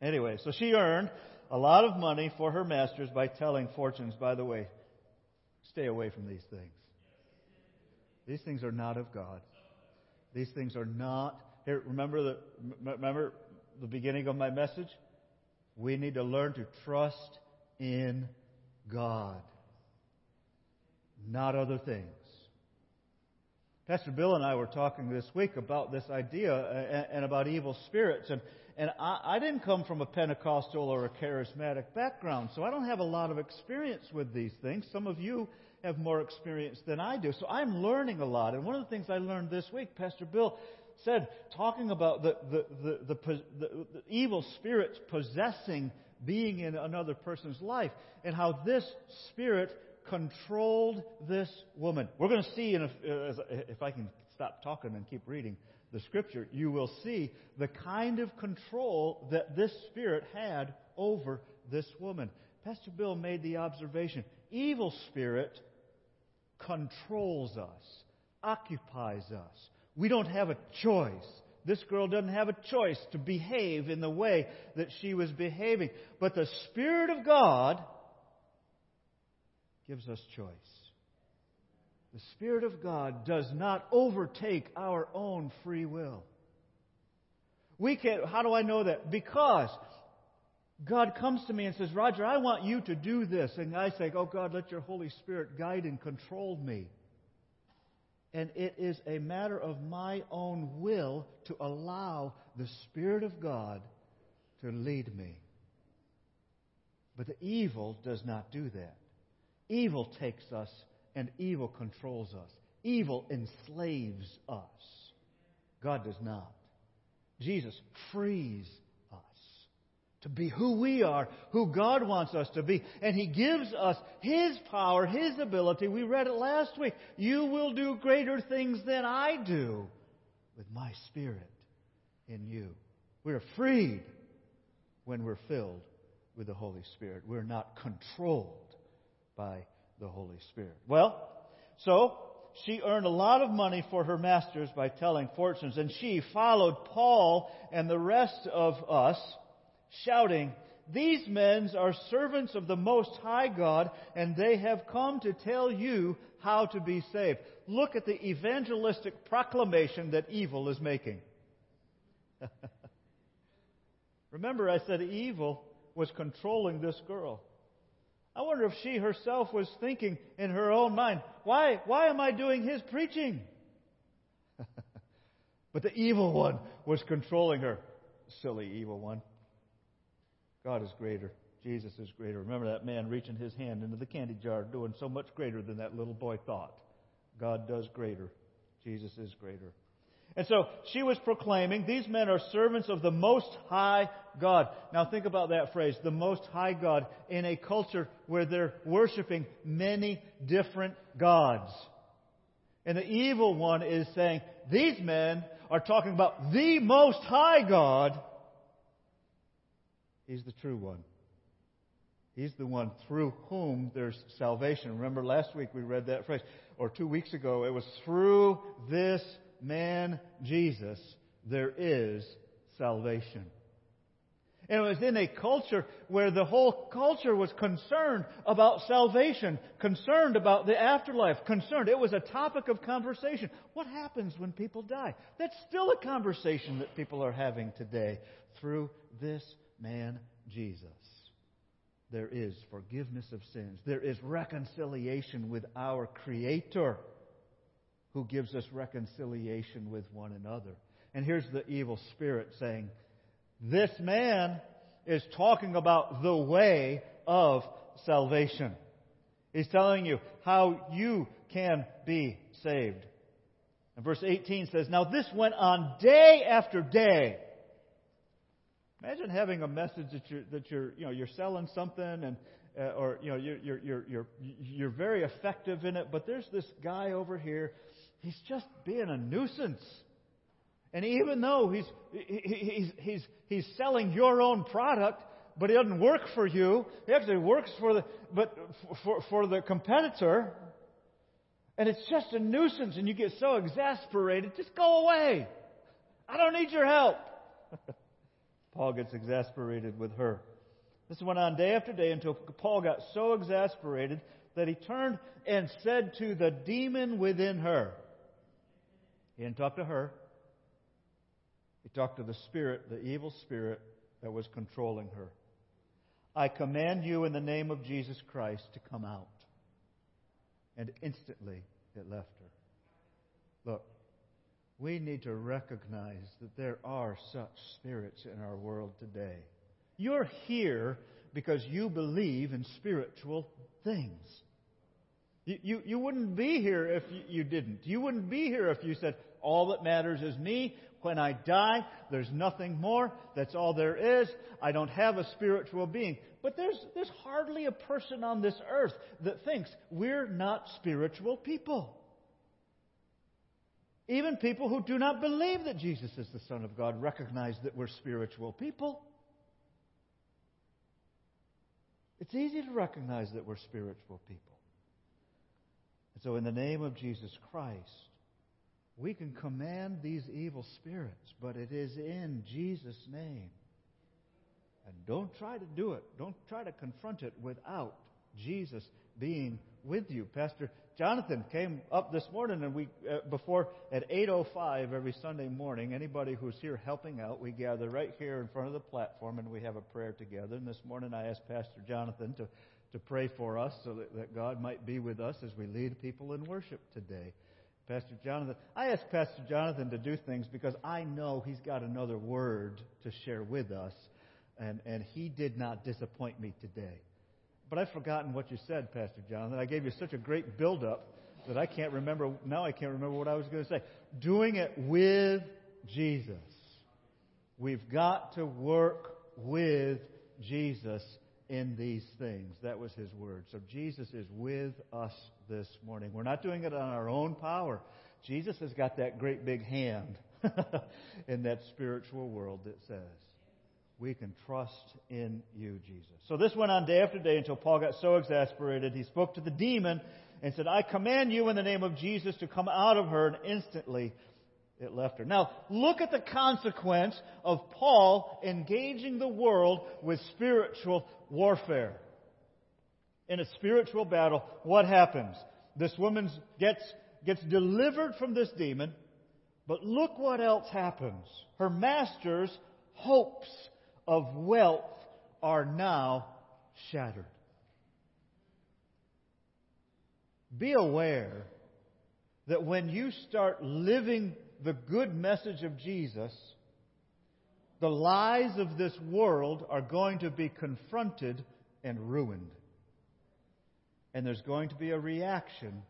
Anyway, so she earned a lot of money for her masters by telling fortunes. By the way, Stay away from these things. These things are not of God. These things are not. Here, remember the remember the beginning of my message. We need to learn to trust in God, not other things. Pastor Bill and I were talking this week about this idea uh, and about evil spirits, and and I, I didn't come from a Pentecostal or a charismatic background, so I don't have a lot of experience with these things. Some of you have more experience than I do. So I'm learning a lot. And one of the things I learned this week, Pastor Bill said, talking about the, the, the, the, the evil spirits possessing being in another person's life and how this spirit controlled this woman. We're going to see, in a, if I can stop talking and keep reading the scripture, you will see the kind of control that this spirit had over this woman. Pastor Bill made the observation evil spirit controls us, occupies us. We don't have a choice. This girl doesn't have a choice to behave in the way that she was behaving. But the Spirit of God gives us choice. The Spirit of God does not overtake our own free will. We can't. how do I know that? Because God comes to me and says, Roger, I want you to do this. And I say, Oh God, let your Holy Spirit guide and control me. And it is a matter of my own will to allow the Spirit of God to lead me. But the evil does not do that. Evil takes us and evil controls us. Evil enslaves us. God does not. Jesus frees us to be who we are, who God wants us to be. And He gives us His power, His ability. We read it last week. You will do greater things than I do with my Spirit in you. We're freed when we're filled with the Holy Spirit. We're not controlled by the Holy Spirit. Well, so she earned a lot of money for her masters by telling fortunes, and she followed Paul and the rest of us, shouting, These men are servants of the Most High God, and they have come to tell you how to be saved. Look at the evangelistic proclamation that evil is making. Remember, I said evil was controlling this girl. I wonder if she herself was thinking in her own mind, why, why am I doing his preaching? but the evil one was controlling her. Silly evil one. God is greater. Jesus is greater. Remember that man reaching his hand into the candy jar, doing so much greater than that little boy thought. God does greater. Jesus is greater. And so she was proclaiming, these men are servants of the Most High God. Now think about that phrase, the Most High God, in a culture where they're worshiping many different gods. And the evil one is saying, these men are talking about the Most High God. He's the true one. He's the one through whom there's salvation. Remember last week we read that phrase, or two weeks ago, it was through this man Jesus, there is salvation. And it was in a culture where the whole culture was concerned about salvation, concerned about the afterlife, concerned. It was a topic of conversation. What happens when people die? That's still a conversation that people are having today through this man Jesus. There is forgiveness of sins. There is reconciliation with our Creator who gives us reconciliation with one another. And here's the evil spirit saying, This man is talking about the way of salvation. He's telling you how you can be saved. And verse 18 says, Now this went on day after day. Imagine having a message that you're, that you're, you know, you're selling something and, uh, or, you know, you're, you're, you're, you're, you're very effective in it, but there's this guy over here he's just being a nuisance. And even though he's, he's, he's, he's selling your own product, but he doesn't work for you, he actually works for the, but for, for the competitor, and it's just a nuisance, and you get so exasperated, just go away. I don't need your help. Paul gets exasperated with her. This went on day after day until Paul got so exasperated that he turned and said to the demon within her, he didn't talk to her. He talked to the spirit, the evil spirit that was controlling her. I command you in the name of Jesus Christ to come out. And instantly it left her. Look, we need to recognize that there are such spirits in our world today. You're here because you believe in spiritual things. You, you, you wouldn't be here if you, you didn't. You wouldn't be here if you said, all that matters is me. When I die, there's nothing more. That's all there is. I don't have a spiritual being. But there's, there's hardly a person on this earth that thinks we're not spiritual people. Even people who do not believe that Jesus is the Son of God recognize that we're spiritual people. It's easy to recognize that we're spiritual people. And so, in the name of Jesus Christ, we can command these evil spirits, but it is in Jesus' name. And don't try to do it. Don't try to confront it without Jesus being with you. Pastor Jonathan came up this morning, and we uh, before at 8:05 every Sunday morning. Anybody who's here helping out, we gather right here in front of the platform, and we have a prayer together. And this morning, I asked Pastor Jonathan to to pray for us so that, that God might be with us as we lead people in worship today. Pastor Jonathan, I asked Pastor Jonathan to do things because I know he's got another word to share with us, and, and he did not disappoint me today. But I've forgotten what you said, Pastor Jonathan. I gave you such a great build up that I can't remember. Now I can't remember what I was going to say. Doing it with Jesus. We've got to work with Jesus in these things. That was his word. So Jesus is with us this morning. We're not doing it on our own power. Jesus has got that great big hand in that spiritual world that says, we can trust in you, Jesus. So this went on day after day until Paul got so exasperated, he spoke to the demon and said, I command you in the name of Jesus to come out of her, and instantly it left her. Now, look at the consequence of Paul engaging the world with spiritual warfare. In a spiritual battle, what happens? This woman gets, gets delivered from this demon, but look what else happens. Her master's hopes of wealth are now shattered. Be aware that when you start living the good message of Jesus, the lies of this world are going to be confronted and ruined. And there's going to be a reaction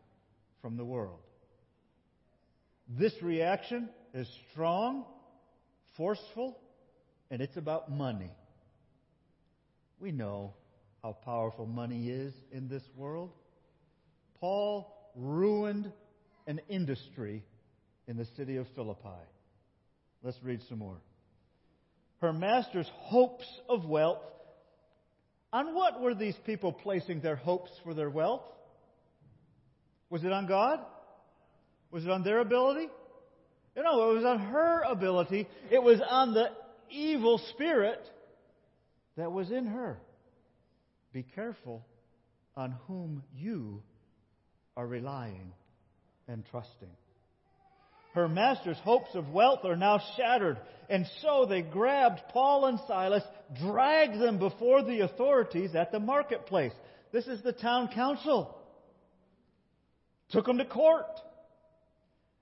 from the world. This reaction is strong, forceful, and it's about money. We know how powerful money is in this world. Paul ruined an industry in the city of Philippi. Let's read some more. Her master's hopes of wealth. On what were these people placing their hopes for their wealth? Was it on God? Was it on their ability? No, it was on her ability. It was on the evil spirit that was in her. Be careful on whom you are relying and trusting. Her master's hopes of wealth are now shattered, and so they grabbed Paul and Silas, dragged them before the authorities at the marketplace. This is the town council. Took them to court.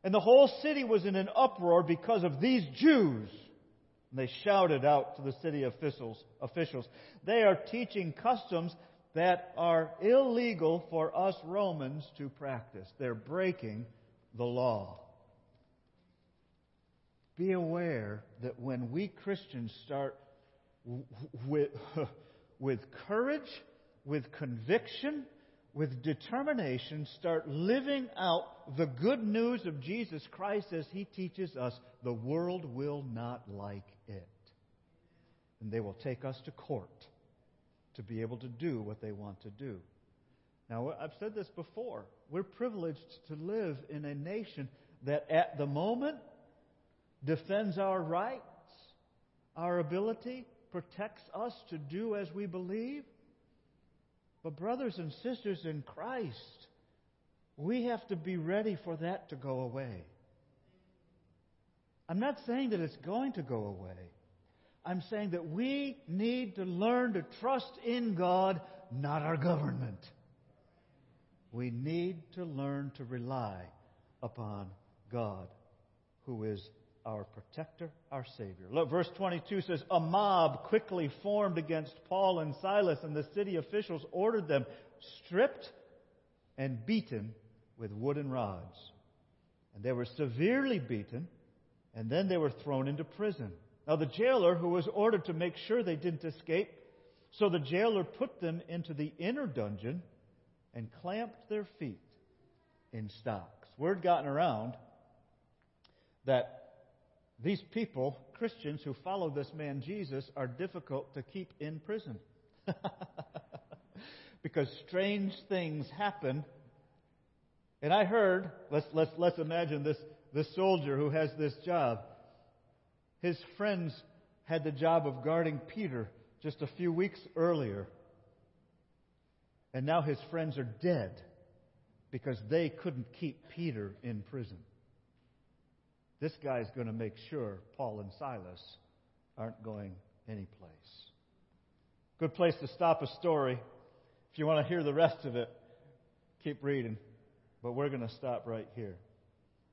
And the whole city was in an uproar because of these Jews. And they shouted out to the city officials, officials, they are teaching customs that are illegal for us Romans to practice. They're breaking the law. Be aware that when we Christians start with, with courage, with conviction, with determination, start living out the good news of Jesus Christ as He teaches us, the world will not like it. And they will take us to court to be able to do what they want to do. Now, I've said this before. We're privileged to live in a nation that at the moment defends our rights, our ability, protects us to do as we believe. But, brothers and sisters in Christ, we have to be ready for that to go away. I'm not saying that it's going to go away. I'm saying that we need to learn to trust in God, not our government. We need to learn to rely upon God, who is our protector, our Savior. Look, verse 22 says, A mob quickly formed against Paul and Silas, and the city officials ordered them stripped and beaten with wooden rods. And they were severely beaten, and then they were thrown into prison. Now, the jailer, who was ordered to make sure they didn't escape, so the jailer put them into the inner dungeon and clamped their feet in stocks. Word gotten around that these people, Christians who follow this man Jesus, are difficult to keep in prison. because strange things happen. And I heard, let's, let's, let's imagine this, this soldier who has this job. His friends had the job of guarding Peter just a few weeks earlier. And now his friends are dead because they couldn't keep Peter in prison. This guy's going to make sure Paul and Silas aren't going anyplace. Good place to stop a story. If you want to hear the rest of it, keep reading. But we're going to stop right here.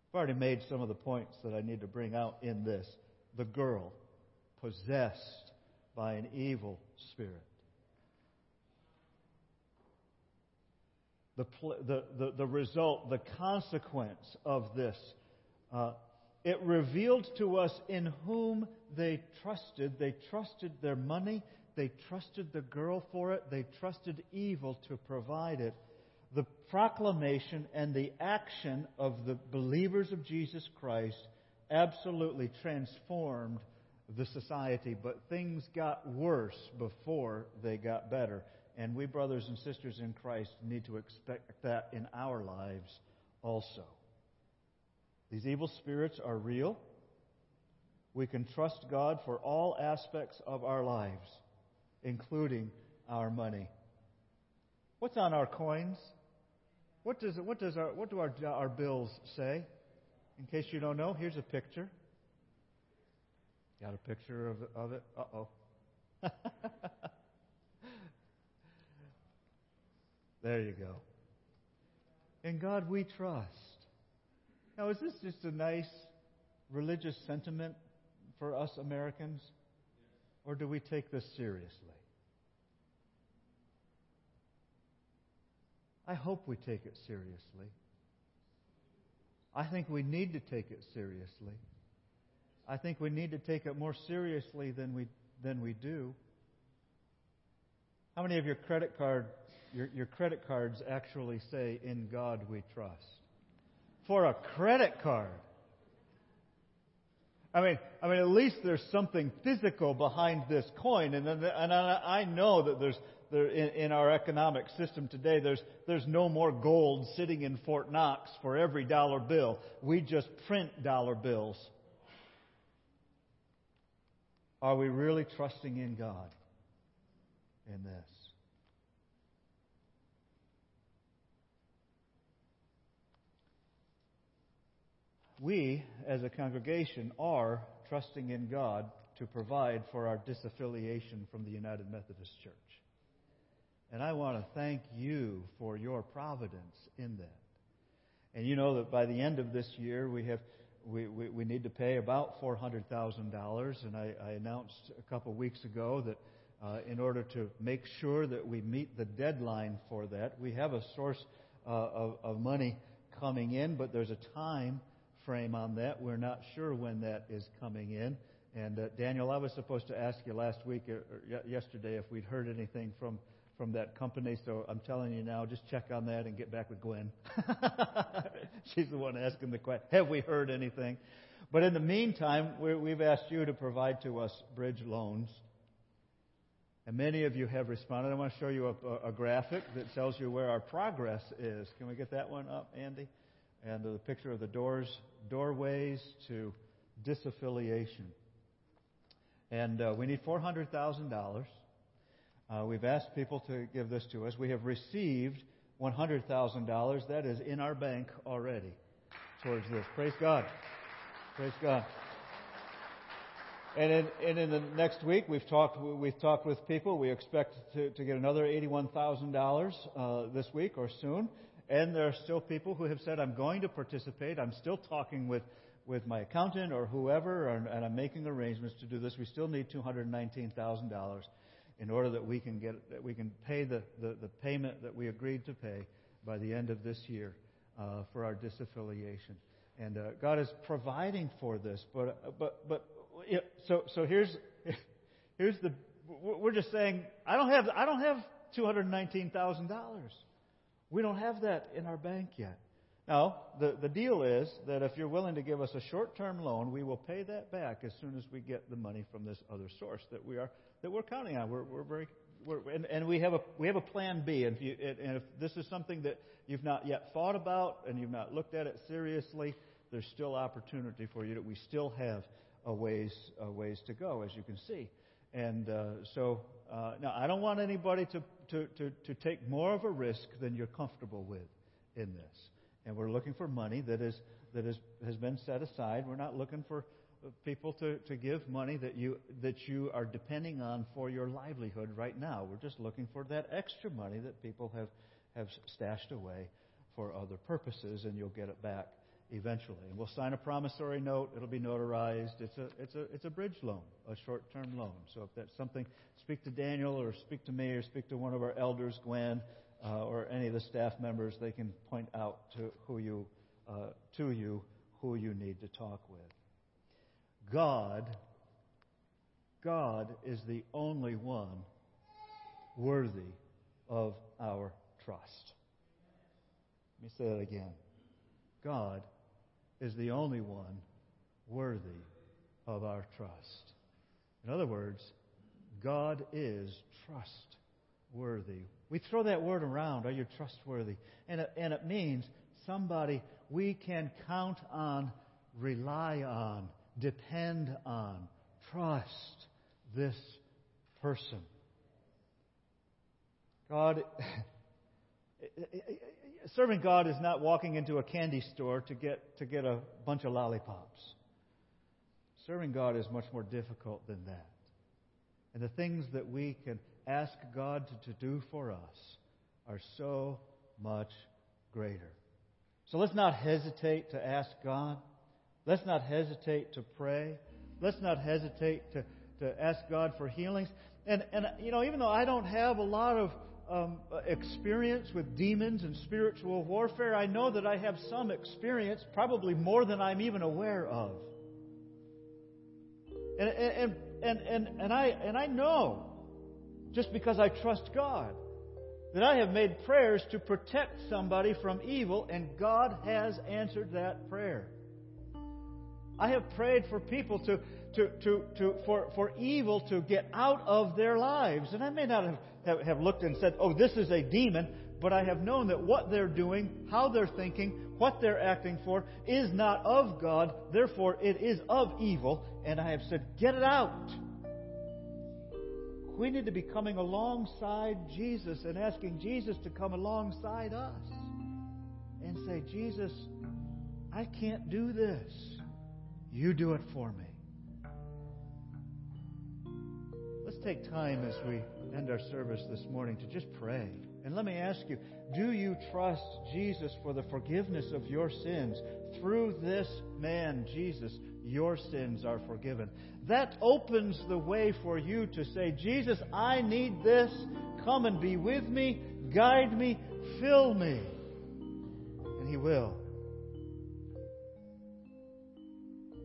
I've already made some of the points that I need to bring out in this the girl possessed by an evil spirit. The, the, the, result, the consequence of this uh, it revealed to us in whom they trusted. They trusted their money. They trusted the girl for it. They trusted evil to provide it. The proclamation and the action of the believers of Jesus Christ absolutely transformed the society, but things got worse before they got better. And we, brothers and sisters in Christ, need to expect that in our lives also. These evil spirits are real. We can trust God for all aspects of our lives, including our money. What's on our coins? What does, what does our, what do our, our bills say? In case you don't know, here's a picture. Got a picture of, of it? Uh oh. there you go. In God we trust. Now, is this just a nice religious sentiment for us Americans? Or do we take this seriously? I hope we take it seriously. I think we need to take it seriously. I think we need to take it more seriously than we, than we do. How many of your credit card your, your credit cards actually say in God we trust? For a credit card. I mean, I mean, at least there's something physical behind this coin, and then, and I know that there's there, in, in our economic system today, there's there's no more gold sitting in Fort Knox for every dollar bill. We just print dollar bills. Are we really trusting in God in this? We, as a congregation, are trusting in God to provide for our disaffiliation from the United Methodist Church. And I want to thank you for your providence in that. And you know that by the end of this year, we have we, we, we need to pay about $400,000. And I, I, announced a couple weeks ago that uh, in order to make sure that we meet the deadline for that, we have a source uh, of, of money coming in, but there's a time frame on that. We're not sure when that is coming in. And uh, Daniel, I was supposed to ask you last week or, yesterday if we'd heard anything from from that company. So I'm telling you now, just check on that and get back with Gwen. She's the one asking the question. Have we heard anything? But in the meantime, we've asked you to provide to us bridge loans. And many of you have responded. I want to show you a, a graphic that tells you where our progress is. Can we get that one up, Andy? And the picture of the doors, doorways to disaffiliation. And uh, we need $400,000. Uh, we've asked people to give this to us. We have received $100,000. That is in our bank already towards this. Praise God. Praise God. And in, and in the next week, we've talked, we've talked with people. We expect to, to get another $81,000 uh, this week or soon. And there are still people who have said, I'm going to participate. I'm still talking with, with my accountant or whoever, and, and I'm making arrangements to do this. We still need $219,000 in order that we can, get, that we can pay the, the, the payment that we agreed to pay by the end of this year uh, for our disaffiliation. And uh, God is providing for this. But, uh, but, but yeah, so, so here's, here's the, we're just saying, I don't have, I don't have $219,000. We don't have that in our bank yet. Now, the, the deal is that if you're willing to give us a short term loan, we will pay that back as soon as we get the money from this other source that we are that we're counting on. We're, we're very, we're, and, and, we have a we have a plan B. And if, you, and if this is something that you've not yet thought about and you've not looked at it seriously, there's still opportunity for you. That we still have a ways a ways to go, as you can see. And uh, so uh, now I don't want anybody to, to, to, to take more of a risk than you're comfortable with in this. And we're looking for money that is that is has been set aside. We're not looking for people to, to give money that you, that you are depending on for your livelihood right now. We're just looking for that extra money that people have, have stashed away for other purposes, and you'll get it back eventually. And we'll sign a promissory note. It'll be notarized. It's a, it's a, it's a bridge loan, a short term loan. So if that's something, speak to Daniel or speak to me or speak to one of our elders, Gwen, uh, or any of the staff members. They can point out to who you, uh, to you who you need to talk with. God, God is the only one worthy of our trust. Let me say that again. God is the only one worthy of our trust. In other words, God is trustworthy. We throw that word around, are you trustworthy? And it, and it means somebody we can count on, rely on, depend on, trust this person. God, serving God is not walking into a candy store to get, to get a bunch of lollipops. Serving God is much more difficult than that. And the things that we can ask God to, do for us are so much greater. So let's not hesitate to ask God. Let's not hesitate to pray. Let's not hesitate to, to ask God for healings. And, and, you know, even though I don't have a lot of um, experience with demons and spiritual warfare, I know that I have some experience, probably more than I'm even aware of. And, and, and, and, and, I, and I know, just because I trust God, that I have made prayers to protect somebody from evil, and God has answered that prayer. I have prayed for people to, to, to, to, for, for evil to get out of their lives. And I may not have, have, have looked and said, oh, this is a demon, but I have known that what they're doing, how they're thinking, what they're acting for is not of God, therefore it is of evil, and I have said, get it out. We need to be coming alongside Jesus and asking Jesus to come alongside us and say, Jesus, I can't do this. You do it for me. Take time as we end our service this morning to just pray. And let me ask you do you trust Jesus for the forgiveness of your sins? Through this man, Jesus, your sins are forgiven. That opens the way for you to say, Jesus, I need this. Come and be with me, guide me, fill me. And He will.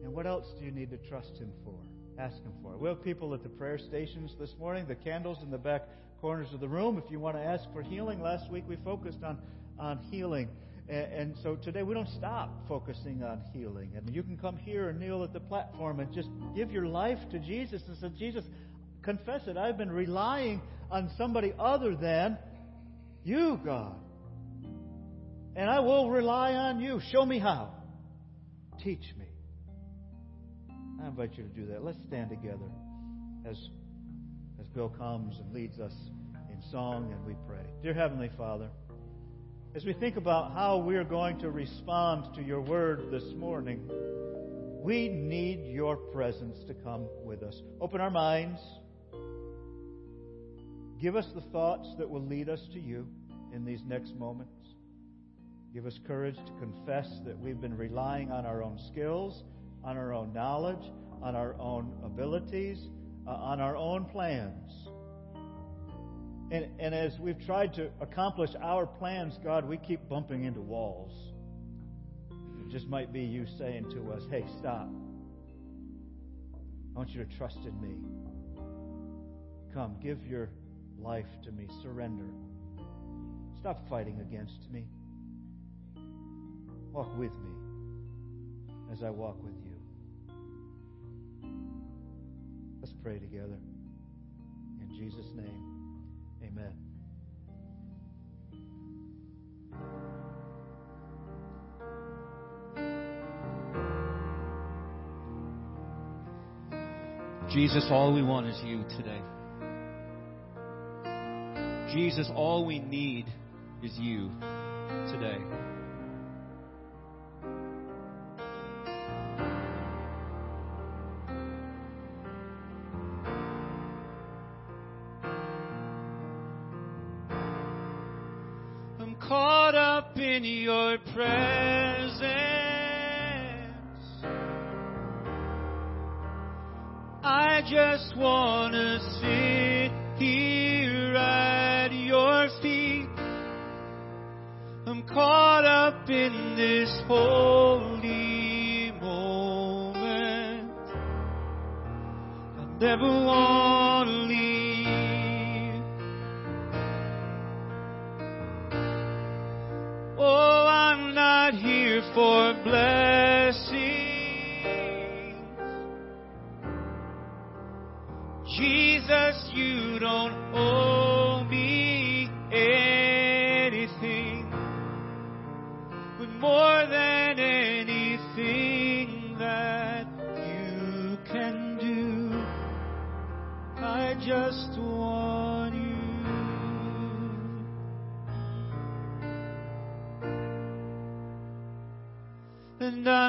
And what else do you need to trust Him for? Ask Him for. It. We have people at the prayer stations this morning, the candles in the back corners of the room. If you want to ask for healing, last week we focused on, on healing. And, and so today we don't stop focusing on healing. And you can come here and kneel at the platform and just give your life to Jesus and say, Jesus, confess it. I've been relying on somebody other than you, God. And I will rely on you. Show me how. Teach me. I invite you to do that. Let's stand together as, as Bill comes and leads us in song and we pray. Dear Heavenly Father, as we think about how we are going to respond to your word this morning, we need your presence to come with us. Open our minds. Give us the thoughts that will lead us to you in these next moments. Give us courage to confess that we've been relying on our own skills, on our own knowledge, on our own abilities, uh, on our own plans. And, and as we've tried to accomplish our plans, God, we keep bumping into walls. It just might be you saying to us, hey, stop. I want you to trust in me. Come, give your life to me. Surrender. Stop fighting against me. Walk with me as I walk with you. Let's pray together. In Jesus' name. Amen. Jesus, all we want is you today. Jesus, all we need is you today. your presence. I just want to sit here at your feet. I'm caught up in this holy moment. I never want for blessings.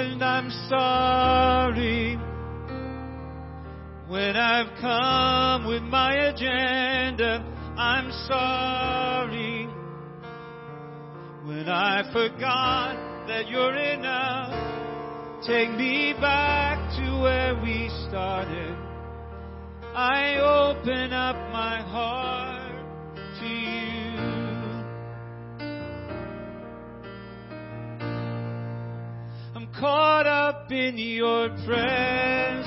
And I'm sorry when I've come with my agenda. I'm sorry when I forgot that you're enough. Take me back to where we started. I open up my heart up in your presence.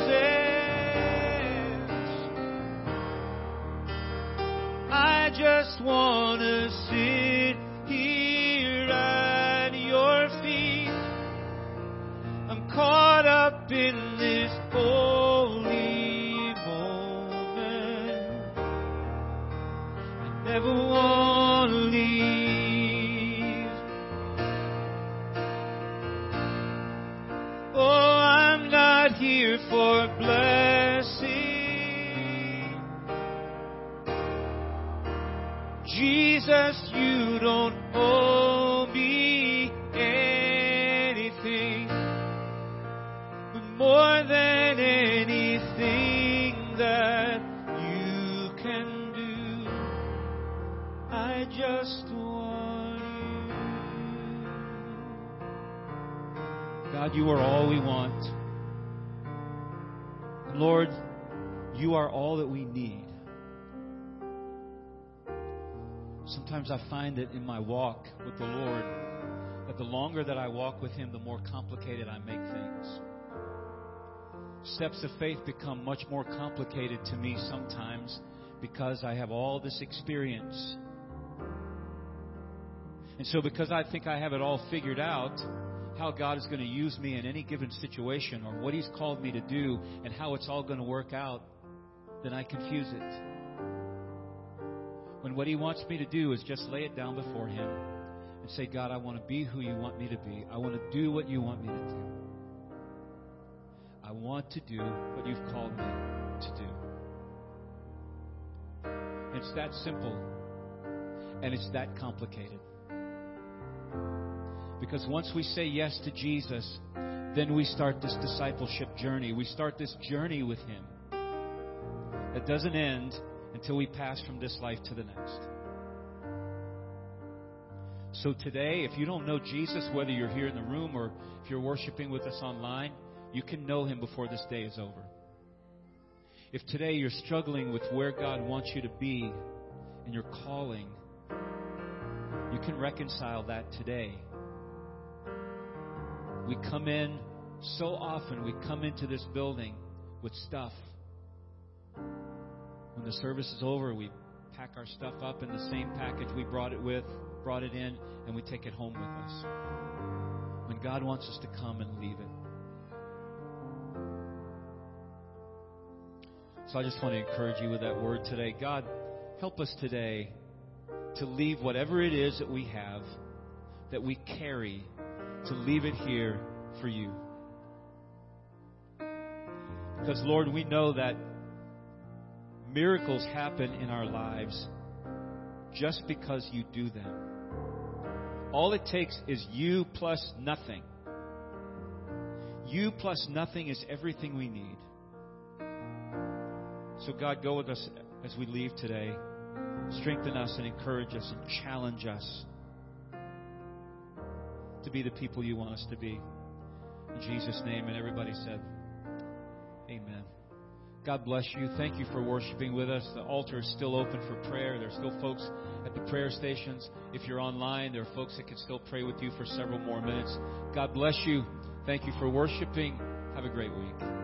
I just want to sit here at your feet. I'm caught up in this holy God, you are all we want. Lord, you are all that we need. Sometimes I find that in my walk with the Lord, that the longer that I walk with Him, the more complicated I make things. Steps of faith become much more complicated to me sometimes because I have all this experience. And so, because I think I have it all figured out, how God is going to use me in any given situation or what He's called me to do and how it's all going to work out, then I confuse it. When what He wants me to do is just lay it down before Him and say, God, I want to be who you want me to be. I want to do what you want me to do. I want to do what you've called me to do. It's that simple and it's that complicated. Because once we say yes to Jesus, then we start this discipleship journey. We start this journey with Him that doesn't end until we pass from this life to the next. So today, if you don't know Jesus, whether you're here in the room or if you're worshiping with us online, you can know Him before this day is over. If today you're struggling with where God wants you to be and your calling, you can reconcile that today. We come in so often, we come into this building with stuff. When the service is over, we pack our stuff up in the same package we brought it with, brought it in, and we take it home with us. When God wants us to come and leave it. So I just want to encourage you with that word today. God, help us today to leave whatever it is that we have, that we carry, to leave it here for you. Because, Lord, we know that miracles happen in our lives just because you do them. All it takes is you plus nothing. You plus nothing is everything we need. So, God, go with us as we leave today. Strengthen us and encourage us and challenge us to be the people you want us to be. In Jesus' name. And everybody said, Amen. God bless you. Thank you for worshiping with us. The altar is still open for prayer. There are still folks at the prayer stations. If you're online, there are folks that can still pray with you for several more minutes. God bless you. Thank you for worshiping. Have a great week.